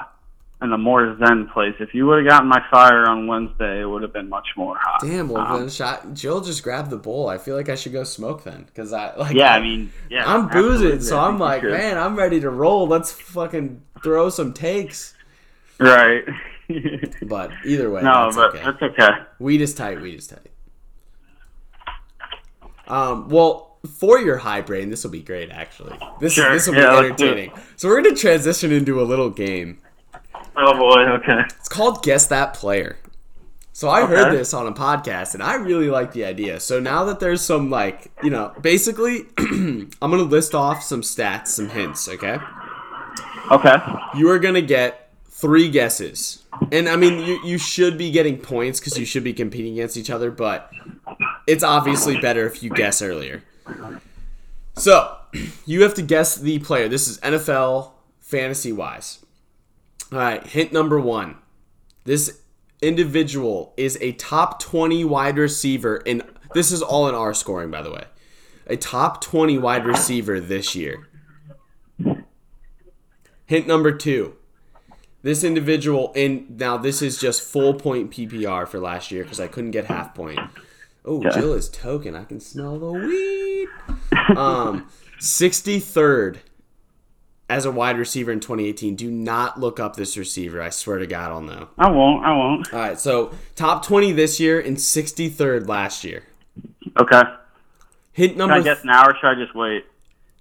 in a more zen place. If you would have gotten my fire on Wednesday, it would have been much more hot. Damn, well Um, then shot. Jill just grabbed the bowl. I feel like I should go smoke then, because I like. yeah, I mean, yeah. I'm boozing, so I'm like, man, I'm ready to roll. Let's fucking throw some takes. Right. But either way, no, that's but okay. that's okay. Weed is tight. Weed is tight. Um, well, for your high brain, this will be great. Actually, this Sure, this will yeah, be let's do it. entertaining. So we're gonna transition into a little game. Oh boy. Okay. It's called Guess That Player. So I heard this on a podcast and I really like the idea. So now that there's some like, you know, basically <clears throat> I'm going to list off some stats, some hints, okay? Okay. You are going to get 3 guesses. And I mean, you you should be getting points cuz you should be competing against each other, but it's obviously better if you guess earlier. So, <clears throat> you have to guess the player. This is NFL fantasy wise. All right, hint number one. This individual is a top 20 wide receiver, and this is all in our scoring, by the way. A top 20 wide receiver this year. Hint number two. This individual, and now this is just full point PPR for last year because I couldn't get half point. Oh, Okay. Jill is token. I can smell the weed. Um, 63rd as a wide receiver in 2018. Do not look up this receiver. I swear to God, I'll know. I won't. I won't. All right, so top 20 this year and 63rd last year. Okay. Hint Can number. I guess now or should I just wait?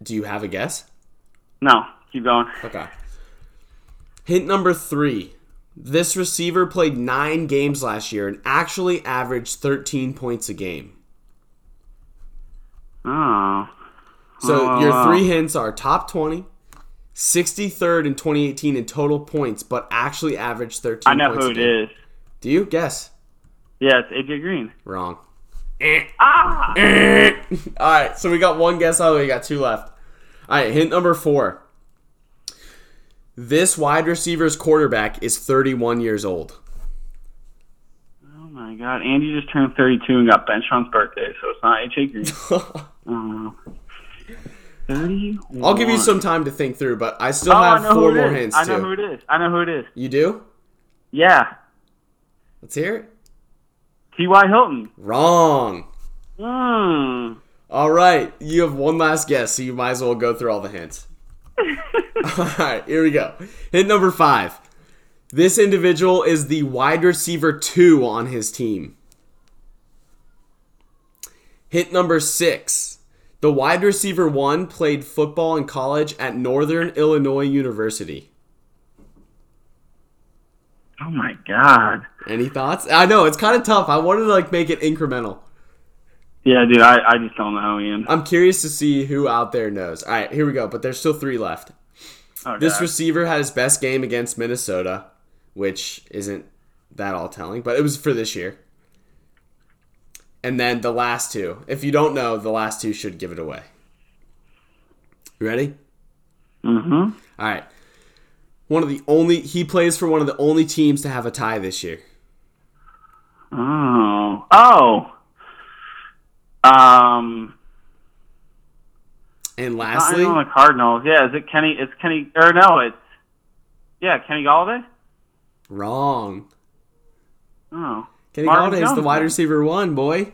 do you have a guess? No. Keep going. Okay. Hint number three. This receiver played nine games last year and actually averaged 13 points a game. Oh. So Oh, your three hints are top 20, 63rd in 2018 in total points, but actually averaged 13 I know points who a game. is. Do you? Guess. Yeah, it's AJ Green. Wrong. Ah! <laughs> All right, so we got one guess out. of We got two left. All right, hint number four. This wide receiver's quarterback is 31 years old. Oh my God, Andy just turned 32 and got benched on his birthday, so it's not AJ Green. Oh. <laughs> 31. I'll give you some time to think through, but I still Oh, have know four more hints I know too. who it is. I know who it is. You do? Yeah, Let's hear it. T.Y. Hilton. Wrong. Hmm. All right, you have one last guess, so you might as well go through all the hints. <laughs> all right, here we go. Hit number five. This individual is the wide receiver two on his team. Hit number six. The wide receiver one played football in college at Northern Illinois University. Oh my God. Any thoughts? I know it's kind of tough. I wanted to like make it incremental. Yeah, dude, I, I just don't know, Ian. I'm curious to see who out there knows. All right, here we go. But there's still three left. Oh, This God. receiver had his best game against Minnesota, which isn't that all telling, but it was for this year. And then the last two. If you don't know, the last two should give it away. You ready? Mhm. All right. One of the only he plays for one of the only teams to have a tie this year. Oh. Oh. Um. And lastly, know the Cardinals. Yeah, is it Kenny? It's Kenny. Or no, it's yeah, Kenny Golladay. wrong. Oh. Kenny Marvin Golladay is the wide receiver one, boy.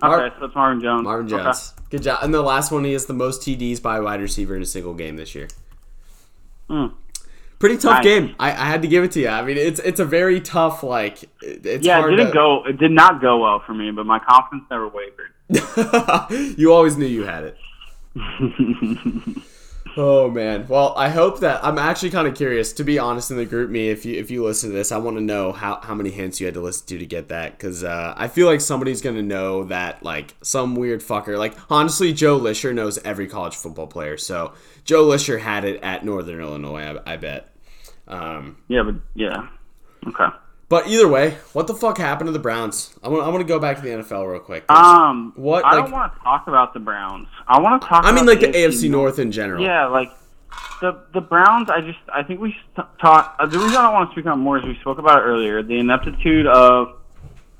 Mar- Okay, so it's Marvin Jones. Marvin Okay. Jones. Good job. And the last one, he has the most TDs by a wide receiver in a single game this year. Hmm. Pretty tough Nice. game. I, I had to give it to you. I mean, it's it's a very tough like. It's Yeah, it didn't to, go. It did not go well for me, but my confidence never wavered. <laughs> you always knew you had it. <laughs> Oh man. Well, I hope that I'm actually kind of curious. To be honest, in the GroupMe, if you if you listen to this, I want to know how how many hints you had to listen to to get that, because uh, I feel like somebody's gonna know that like some weird fucker. Like honestly, Joe Lisher knows every college football player. So Joe Lisher had it at Northern Illinois. I, I bet. Um, yeah, but yeah. Okay. But either way, what the fuck happened to the Browns? I'm gonna I'm gonna go back to the NFL real quick. Um, What, I like- don't want to talk about the Browns. I want to talk. I mean, like the AFC North in general. Yeah, like the the Browns. I just I think we st- talk. Uh, the reason I don't want to speak on more is we spoke about it earlier. The ineptitude of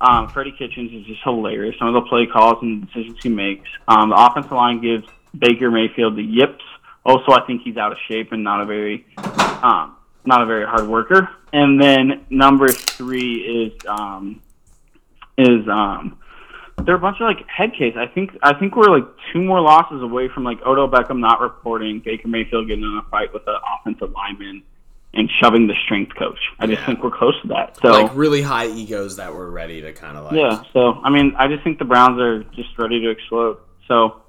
um, Freddie Kitchens is just hilarious. Some of the play calls and decisions he makes. Um, the offensive line gives Baker Mayfield the yips. Also, I think he's out of shape and not a very um, not a very hard worker. And then number three is um, is um, they're a bunch of like head case. I think I think we're like two more losses away from like Odo Beckham not reporting, Baker Mayfield getting in a fight with an offensive lineman, and shoving the strength coach. I just Yeah. think we're close to that. So Like really high egos that were ready to kind of like. yeah. So I mean, I just think the Browns are just ready to explode. So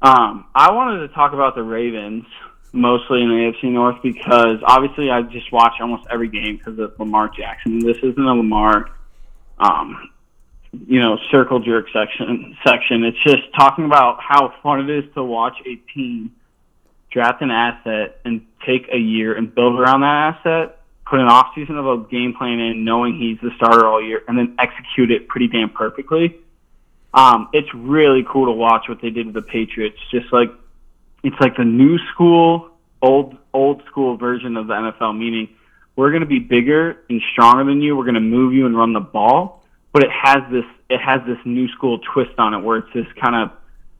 um, I wanted to talk about the Ravens mostly in the AFC North because obviously I just watch almost every game because of Lamar Jackson. This isn't a Lamar, um, you know, circle jerk section. Section. It's just talking about how fun it is to watch a team draft an asset and take a year and build around that asset, put an off season of a game plan in, knowing he's the starter all year, and then execute it pretty damn perfectly. Um, it's really cool to watch what they did with the Patriots. Just like it's like the new school, old old school version of the NFL. Meaning, we're going to be bigger and stronger than you. We're going to move you and run the ball, but it has this it has this new school twist on it, where it's this kind of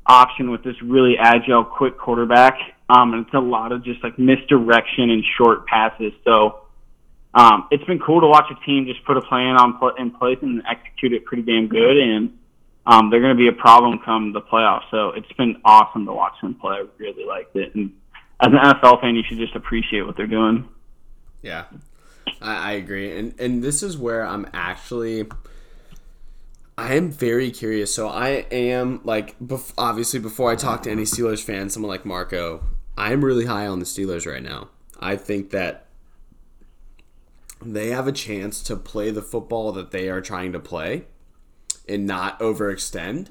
option with this really agile, quick quarterback. Um, and it's a lot of just like misdirection and short passes. So um, it's been cool to watch a team just put a plan on pl- in place and execute it pretty damn good. And um, they're going to be a problem come the playoffs. So it's been awesome to watch them play. I really liked it. And as an NFL fan, you should just appreciate what they're doing. Yeah, I, I agree, and and this is where I'm actually. I am very curious. So I am like, bef- obviously, before I talk to any Steelers fans, someone like Marco, I am really high on the Steelers right now. I think that they have a chance to play the football that they are trying to play and not overextend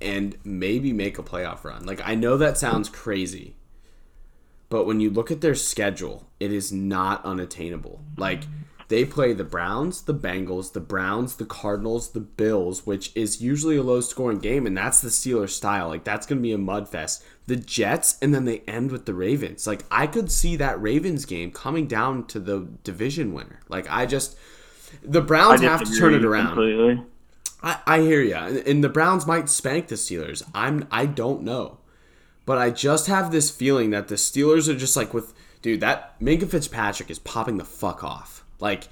and maybe make a playoff run. Like I know that sounds crazy, but when you look at their schedule, it is not unattainable. Like they play the Browns, the Bengals, the Browns, the Cardinals, the Bills, which is usually a low scoring game, and that's the Steelers style. Like that's gonna be a mud fest. The Jets, and then they end with the Ravens. Like I could see that Ravens game coming down to the division winner. Like I just the Browns have to turn it around. Completely. I, I hear you, and, and the Browns might spank the Steelers. I'm I don't know, but I just have this feeling that the Steelers are just like with dude that Minkah Fitzpatrick is popping the fuck off. Like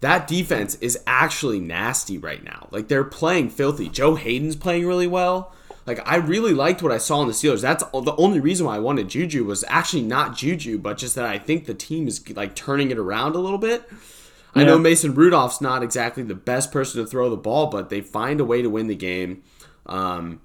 that defense is actually nasty right now. Like they're playing filthy. Joe Haden's playing really well. Like I really liked what I saw in the Steelers. That's the only reason why I wanted Juju was actually not Juju, but just that I think the team is like turning it around a little bit. I know Mason Rudolph's not exactly the best person to throw the ball, but they find a way to win the game. Um,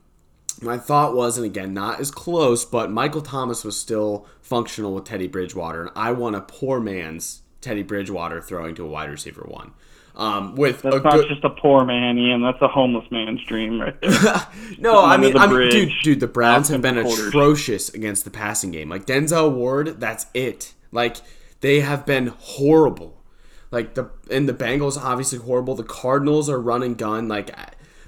my thought was, and again, not as close, but Michael Thomas was still functional with Teddy Bridgewater, and I want a poor man's Teddy Bridgewater throwing to a wide receiver one. Um, with That's a not good, just a poor man, Ian. That's a homeless man's dream, right there. <laughs> no, I mean, I mean, dude, dude, the Browns have been Porter. atrocious against the passing game. Like Denzel Ward, that's it. Like they have been horrible. Like the and the Bengals obviously horrible. The Cardinals are run and gun. Like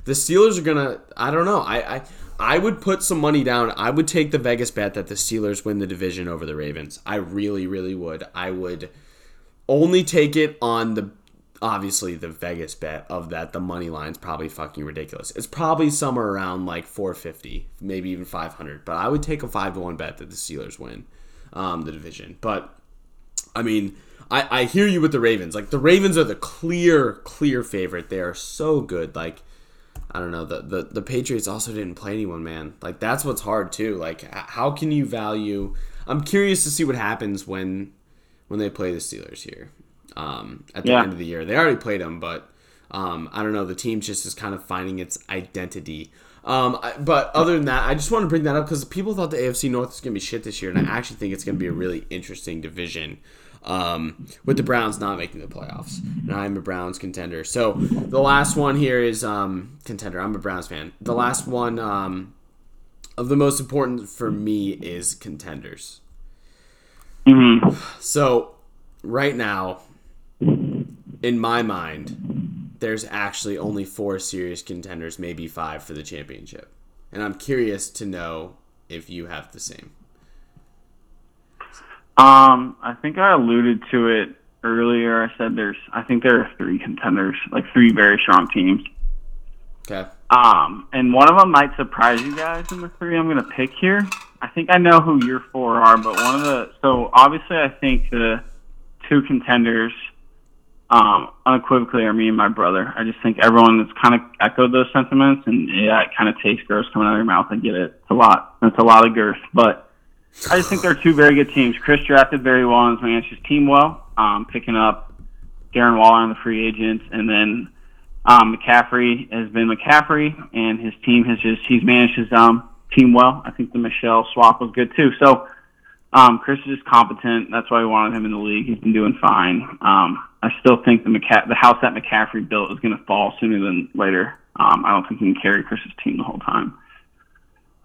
the Steelers are gonna. I don't know. I I I would put some money down. I would take the Vegas bet that the Steelers win the division over the Ravens. I really, really would. I would only take it on the obviously the Vegas bet of that the money line's probably fucking ridiculous. It's probably somewhere around like 450, maybe even 500. But I would take a 5 to 1 bet that the Steelers win um, the division. But I mean, I, I hear you with the Ravens. Like the Ravens are the clear clear favorite. They are so good. Like I don't know, the, the the Patriots also didn't play anyone, man. Like that's what's hard too. Like how can you value I'm curious to see what happens when when they play the Steelers here um, at the Yeah. end of the year. They already played them, but um, I don't know. The team just is kind of finding its identity. Um, I, but other than that, I just want to bring that up because people thought the AFC North was going to be shit this year, and I actually think it's going to be a really interesting division. Um, with the Browns not making the playoffs, and I'm a Browns contender. So the last one here is um, contender. I'm a Browns fan. The last one um, of the most important for me is contenders. hmm So, right now, in my mind, there's actually only four serious contenders, maybe five for the championship. And I'm curious to know if you have the same. Um, I think I alluded to it earlier. I said there's, I think there are three contenders, like three very strong teams. Okay. Um, and one of them might surprise you guys in the three I'm going to pick here. I think I know who your four are, but one of the so obviously I think the two contenders um, unequivocally are me and my brother. I just think everyone has kind of echoed those sentiments, and yeah, it kind of tastes gross coming out of your mouth. I get it. It's a lot. It's a lot of girth, but I just think they're two very good teams. Chris drafted very well and managed his team well, um, picking up Darren Waller on the free agents, and then um, McCaffrey has been McCaffrey, and his team has just he's managed his um, team well. I think the Michelle swap was good too. So um, Chris is just competent. That's why we wanted him in the league. He's been doing fine. Um, I still think the McCa- the house that McCaffrey built is going to fall sooner than later. Um, I don't think he can carry Chris's team the whole time.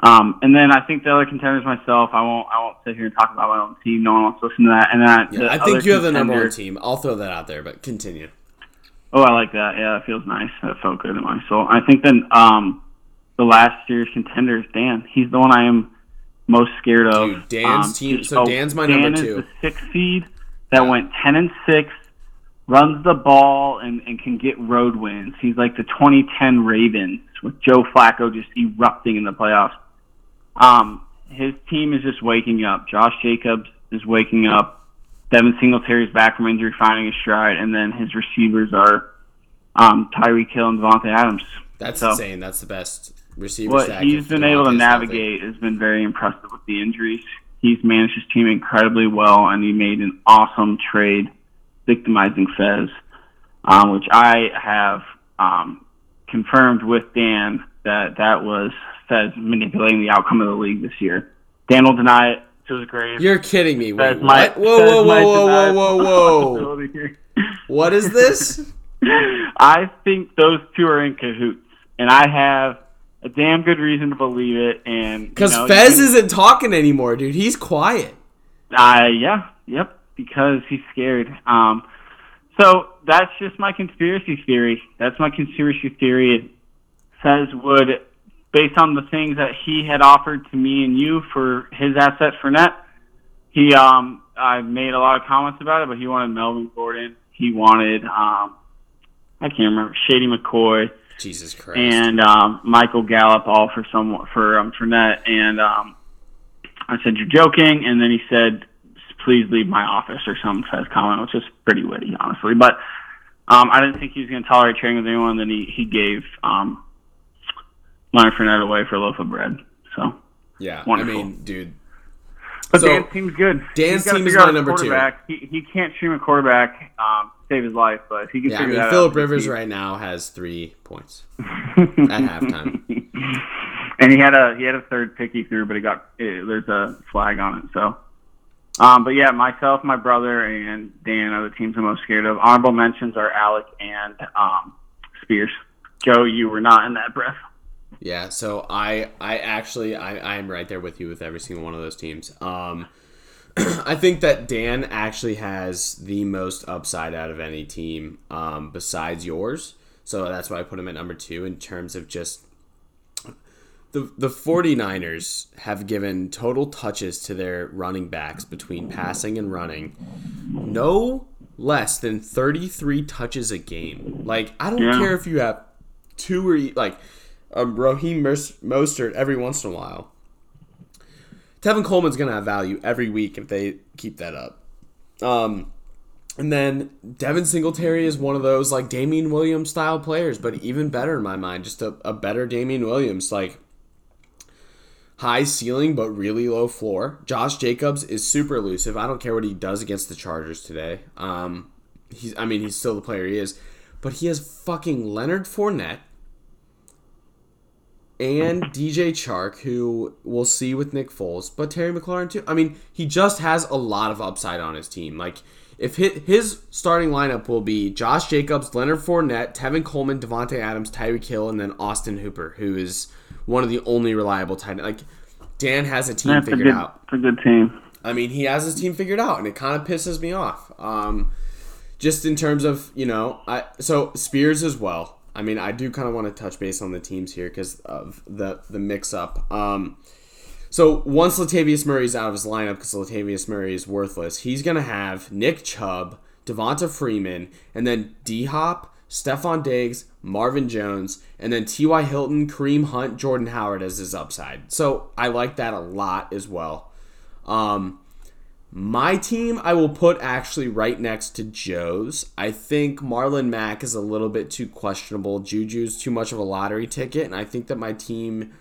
Um, and then I think the other contenders myself. I won't. I won't sit here and talk about my own team. No one wants to listen to that. And then I, Yeah, I think you have the number one team. I'll throw that out there, but continue. Oh, I like that. Yeah, it feels nice. That felt good in my soul. I think then um, the last year's contenders, Dan. He's the one I am most scared of. Dude, Dan's Um, team- so Dan's my Dan number is two. the sixth seed that Yeah. went ten and six, runs the ball and, and can get road wins. He's like the 2010 Ravens with Joe Flacco just erupting in the playoffs. Um, his team is just waking up. Josh Jacobs is waking up. Devin Singletary's back from injury, finding his stride, and then his receivers are um, Tyreek Hill and Davante Adams. That's So- insane. That's the best receiver What he's been able to navigate has been very impressive with the injuries. He's managed his team incredibly well, and he made an awesome trade, victimizing Fez, um, which I have um, confirmed with Dan that that was Fez manipulating the outcome of the league this year. Dan will deny it to his grave. You're kidding me. Wait, Fez might- what? Whoa, whoa, whoa, whoa, whoa, whoa, whoa. What is this? <laughs> I think those two are in cahoots, and I have a damn good reason to believe it. And Because you know, Fez you- isn't talking anymore, dude. He's quiet. Uh, yeah, yep, because he's scared. Um, so that's just my conspiracy theory. That's my conspiracy theory. It says would, based on the things that he had offered to me and you for his asset Fournette, he, um, I made a lot of comments about it, but he wanted Melvin Gordon. He wanted, um, I can't remember, Shady McCoy Jesus Christ. and um, Michael Gallup all for some for um, Fournette. And um, I said, "You're joking," and then he said, "Please leave my office" or some Fez comment, which is pretty witty, honestly. But um, I didn't think he was going to tolerate trading with anyone. Then he he gave um, Leonard Fournette away for a loaf of bread. So, yeah, wonderful. I mean, dude. but So, Dan's team's good. Dan's He's gotta team is figure out my a number two. quarterback. He he can't stream a quarterback um, to save his life, but he can Yeah, I figure mean, that Philip out, Rivers he- right now has three points <laughs> at halftime. and he had a he had a third pick he threw, but he got eh, there's a flag on it. So, um, but yeah, myself, my brother, and Dan are the teams I'm most scared of. Honorable mentions are Alec and um, Spears. Joe, you were not in that breath. Yeah, so I I actually I I'm right there with you with every single one of those teams. Um <clears throat> I think that Dan actually has the most upside out of any team um besides yours. So that's why I put him at number 2 in terms of just the the 49ers have given total touches to their running backs between passing and running no less than 33 touches a game. Like I don't Yeah. care if you have two or like um, Raheem Mostert every once in a while. Tevin Coleman's gonna have value every week if they keep that up. Um, and then Devin Singletary is one of those like Damien Williams style players, but even better in my mind, just a, a better Damien Williams, like high ceiling but really low floor. Josh Jacobs is super elusive. I don't care what he does against the Chargers today. Um, he's I mean he's still the player he is, but he has fucking Leonard Fournette and DJ Chark, who we'll see with Nick Foles, but Terry McLaurin too. I mean, he just has a lot of upside on his team. Like, if his, his starting lineup will be Josh Jacobs, Leonard Fournette, Tevin Coleman, Davante Adams, Tyreek Hill, and then Austin Hooper, who is one of the only reliable tight. End. Like, Dan has a team That's a figured good, out. it's a good team. I mean, he has his team figured out, and it kind of pisses me off. Um, just in terms of you know, I so Spears as well. I mean, I do kind of want to touch base on the teams here because of the the mix up. Um, so once Latavius Murray's out of his lineup because Latavius Murray is worthless, he's gonna have Nick Chubb, Devonta Freeman, and then D Hop, Stefon Diggs, Marvin Jones, and then T.Y. Hilton, Kareem Hunt, Jordan Howard as his upside. So I like that a lot as well. Um, my team, I will put actually right next to Joe's. I think Marlon Mack is a little bit too questionable. Juju's too much of a lottery ticket, and I think that my team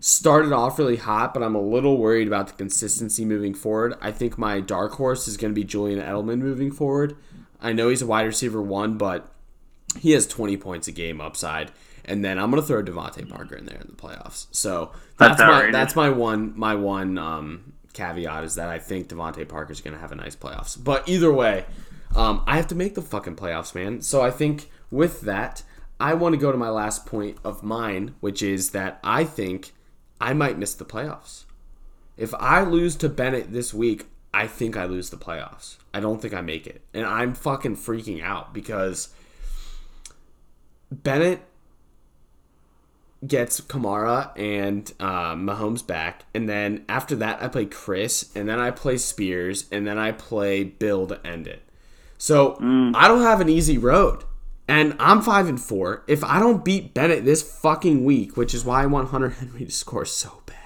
started off really hot, but I'm a little worried about the consistency moving forward. I think my dark horse is going to be Julian Edelman moving forward. I know he's a wide receiver one, but he has 20 points a game upside. And then I'm gonna throw DeVante Parker in there in the playoffs. So that's, That's my outrageous. that's my one my one um, caveat is that I think DeVante is gonna have a nice playoffs. But either way, um, I have to make the fucking playoffs, man. So I think with that, I want to go to my last point of mine, which is that I think I might miss the playoffs. If I lose to Bennett this week, I think I lose the playoffs. I don't think I make it. And I'm fucking freaking out because Bennett gets Kamara and uh, Mahomes back, and then after that I play Chris, and then I play Spears, and then I play Bill to end it. So I don't have an easy road, and I'm five and four. If I don't beat Bennett this fucking week, which is why I want Hunter Henry to score so bad,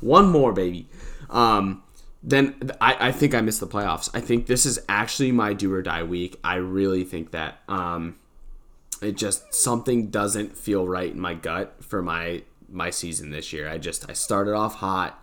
one more baby, um, then I, I think I miss the playoffs. I think this is actually my do or die week. I really think that. Um, it just something doesn't feel right in my gut for my my season this year. I just I started off hot.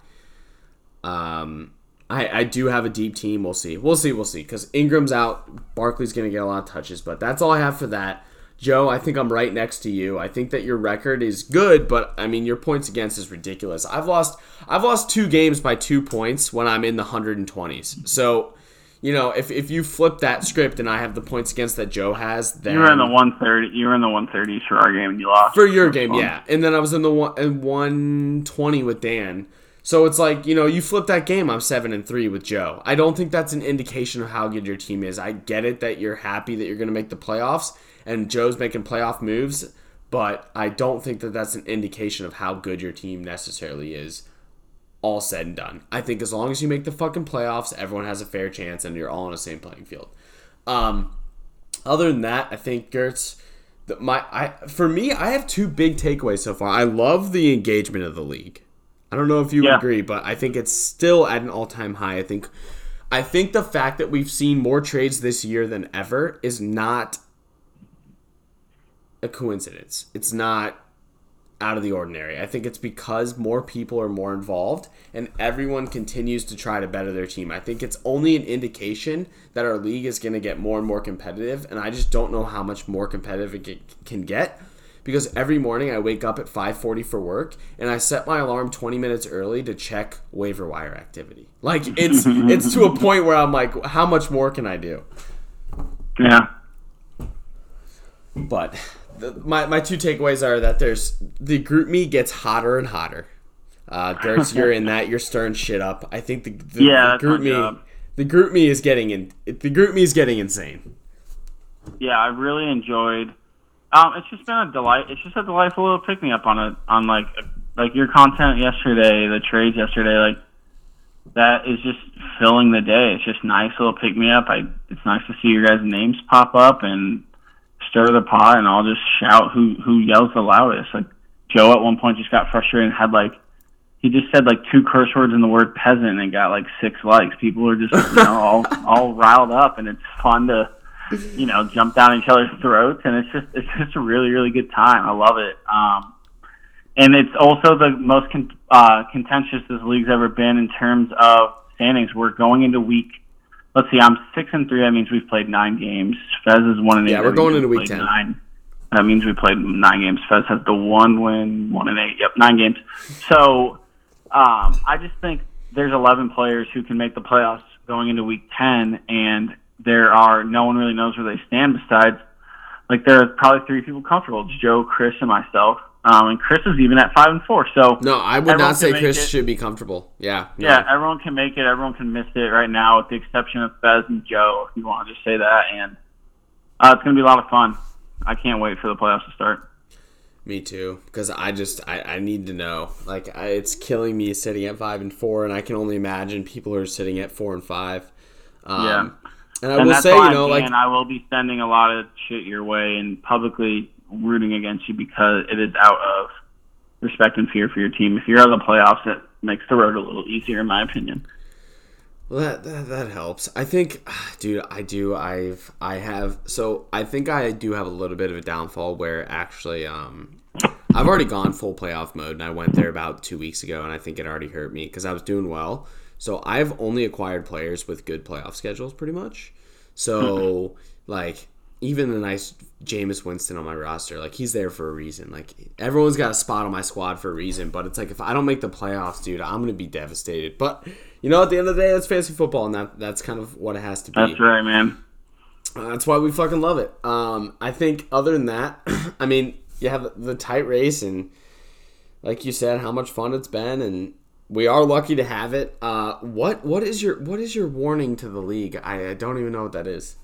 Um, I I do have a deep team. We'll see. We'll see. We'll see. Because Ingram's out. Barkley's gonna get a lot of touches, but that's all I have for that. Joe, I think I'm right next to you. I think that your record is good, but I mean your points against is ridiculous. I've lost I've lost two games by two points when I'm in the 120s. So you know, if, if you flip that script and I have the points against that Joe has, then You were in the one thirty. You were in the one thirties for our game, and you lost for your game, fun. yeah. And then I was in the one one twenty with Dan. So it's like you know, you flip that game. I'm seven and three with Joe. I don't think that's an indication of how good your team is. I get it that you're happy that you're going to make the playoffs and Joe's making playoff moves, but I don't think that that's an indication of how good your team necessarily is. All said and done, I think as long as you make the fucking playoffs, everyone has a fair chance, and you're all on the same playing field. Um, other than that, I think Gertz. The, my I for me, I have two big takeaways so far. I love the engagement of the league. I don't know if you Yeah. agree, but I think it's still at an all-time high. I think I think the fact that we've seen more trades this year than ever is not a coincidence. It's not out of the ordinary. I think it's because more people are more involved and everyone continues to try to better their team. I think it's only an indication that our league is going to get more and more competitive, and I just don't know how much more competitive it can get because every morning I wake up at 5:40 for work and I set my alarm 20 minutes early to check waiver wire activity. Like it's <laughs> it's to a point where I'm like how much more can I do? Yeah. But my, my two takeaways are that there's the GroupMe gets hotter and hotter. Uh, Gertz, <laughs> you're in that. You're stirring shit up. I think the, the, Yeah, the GroupMe job. the GroupMe is getting in. The GroupMe is getting insane. Yeah, I really enjoyed. Um, it's just been a delight. It's just a delightful little pick me up on a on like like your content yesterday, the trades yesterday. Like that is just filling the day. It's just nice little pick me up. I it's nice to see your guys' names pop up and stir the pot, and I'll just shout who who yells the loudest. Like Joe at one point just got frustrated and had like he just said like two curse words in the word peasant and got like six likes. People are just you know all <laughs> all riled up, and it's fun to you know jump down each other's throats, and it's just it's just a really really good time. I love it. Um, and it's also the most con- uh, contentious this league's ever been in terms of standings. We're going into week. Let's see, I'm six and three. That means we've played nine games. Fez is one and eight. Yeah, we're going into week 10. Nine. That means we played nine games. Fez has the one win, one and eight. Yep, nine games. So um, I just think there's 11 players who can make the playoffs going into week 10, and there are no one really knows where they stand besides like there are probably three people comfortable: it's Joe, Chris, and myself. Um, and Chris is even at five and four. So No, I would not say Chris it. should be comfortable. Yeah. no. yeah, everyone can make it. Everyone can miss it right now, with the exception of Fez and Joe. If you want to just say that, and uh, it's going to be a lot of fun. I can't wait for the playoffs to start. Me too, because I just I, I need to know. Like I, it's killing me sitting at five and four, and I can only imagine people are sitting at four and five. Um, Yeah. And I and will say, you know, like I will be sending a lot of shit your way and publicly rooting against you because it is out of respect and fear for your team. If you're out of the playoffs, it makes the road a little easier, in my opinion. Well, that, that that helps. I think, <sighs> dude, I do. I've I have. So I think I do have a little bit of a downfall where actually, um, I've already gone full playoff mode, and I went there about two weeks ago, and I think it already hurt me because I was doing well. So I've only acquired players with good playoff schedules, pretty much. So <laughs> like even the nice Jameis Winston on my roster, like he's there for a reason. Like everyone's got a spot on my squad for a reason, but it's like if I don't make the playoffs, dude, I'm gonna be devastated. But you know, at the end of the day, that's fantasy football, and that that's kind of what it has to be. That's right, man. Uh, that's why we fucking love it. Um, I think other than that, <clears throat> I mean, you have the tight race, and like you said, how much fun it's been, and we are lucky to have it. Uh, what what is your what is your warning to the league? I, I don't even know what that is.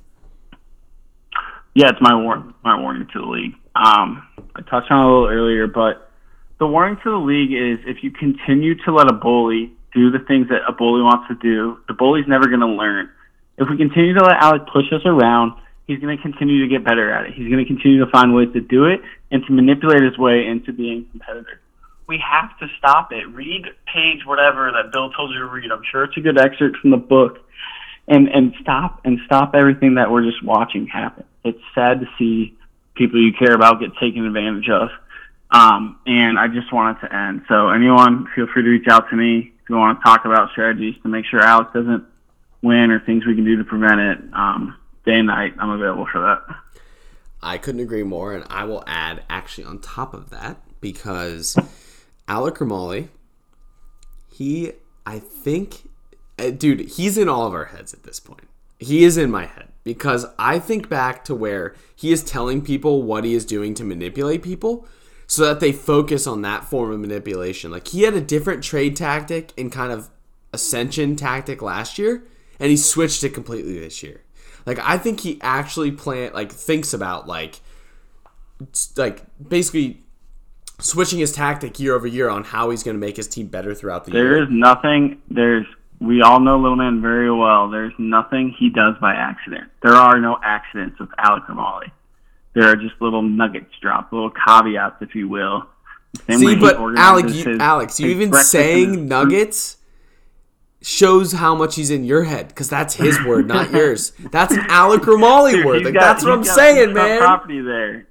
Yeah, it's my war- my warning to the league. Um, I touched on it a little earlier, but the warning to the league is if you continue to let a bully do the things that a bully wants to do, the bully's never going to learn. If we continue to let Alec push us around, he's going to continue to get better at it. He's going to continue to find ways to do it and to manipulate his way into being competitive. We have to stop it. Read page whatever that Bill told you to read. I'm sure it's a good excerpt from the book and and stop and stop everything that we're just watching happen. It's sad to see people you care about get taken advantage of. Um, and I just want it to end. So anyone, feel free to reach out to me if you want to talk about strategies to make sure Alex doesn't win or things we can do to prevent it. Um, day and night, I'm available for that. I couldn't agree more, and I will add actually on top of that because Alec Romali, he, I think, Uh, dude, he's in all of our heads at this point. he is in my head because I think back to where he is telling people what he is doing to manipulate people so that they focus on that form of manipulation. Like he had a different trade tactic and kind of ascension tactic last year and he switched it completely this year. Like I think he actually plan like thinks about like like basically switching his tactic year over year on how he's going to make his team better throughout the There year. is nothing. There's. We all know Little Man very well. There's nothing he does by accident. There are no accidents with Alec Ramali. There are just little nuggets dropped, little caveats, if you will. Same See, but Alex, you, his- Alex, you even breakfast and his saying nuggets shows how much he's in your head because that's his word, not <laughs> yours. That's an Alec Ramali Dude, word. Like got- that's what I'm saying, man. Property there.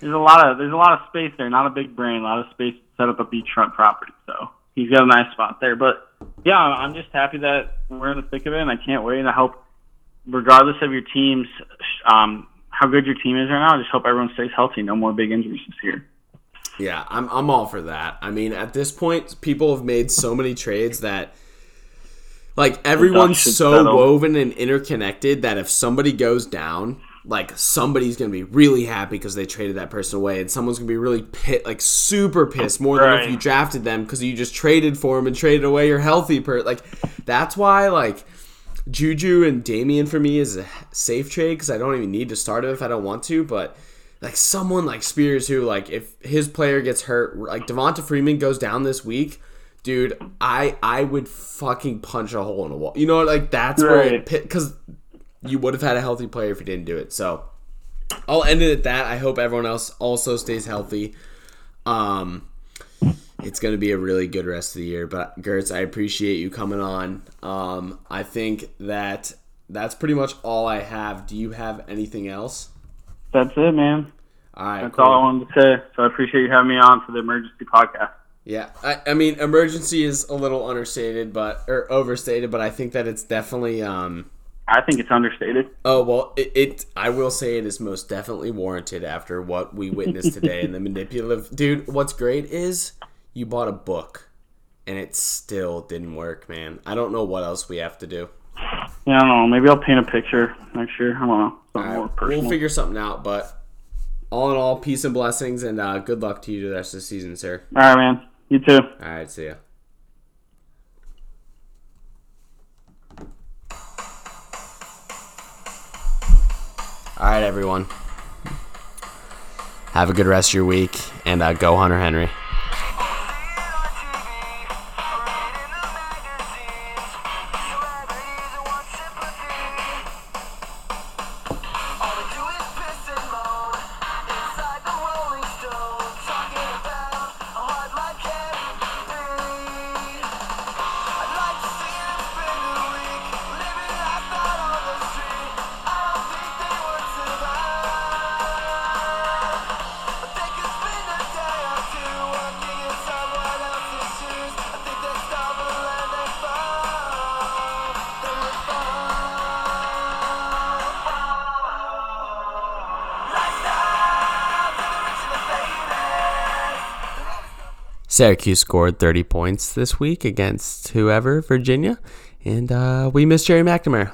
There's a lot of there's a lot of space there. Not a big brain, a lot of space to set up a beachfront property. So he's got a nice spot there. But yeah, I'm just happy that we're in the thick of it, and I can't wait. And I hope, regardless of your team's um, how good your team is right now, I just hope everyone stays healthy. No more big injuries this year. Yeah, I'm I'm all for that. I mean, at this point, people have made so many trades that like everyone's so settle. woven and interconnected that if somebody goes down, like somebody's gonna be really happy because they traded that person away, and someone's gonna be really pit like super pissed more than if you drafted them because you just traded for them and traded away your healthy per like. That's why like. Juju and Damian for me is a safe trade because I don't even need to start him if I don't want to. But like someone like Spears, who like if his player gets hurt, like Devonta Freeman goes down this week, dude, I I would fucking punch a hole in a wall. You know, like that's where Right. it because you would have had a healthy player if you didn't do it. So I'll end it at that. I hope everyone else also stays healthy. Um, it's going to be a really good rest of the year. But Gertz, I appreciate you coming on. Um, I think that that's pretty much all I have. Do you have anything else? That's it, man. All right, That's cool. all I wanted to say. So I appreciate you having me on for the emergency podcast. Yeah, I, I mean, emergency is a little understated, but or overstated, but I think that it's definitely. Um, I think it's understated. oh well, it, it. I will say it is most definitely warranted after what we witnessed <laughs> today and the manipulative. Dude, what's great is you bought a book, and it still didn't work, man. I don't know what else we have to do. Yeah, I don't know. Maybe I'll paint a picture next year. I don't know. Something more personal. we'll figure something out, but all in all, peace and blessings, and uh, good luck to you the rest of the season, sir. All right, man. You too. All right, see ya. All right, everyone. Have a good rest of your week, and uh, go Hunter Henry. Syracuse scored 30 points this week against whoever, Virginia. And uh, we miss Gerry McNamara.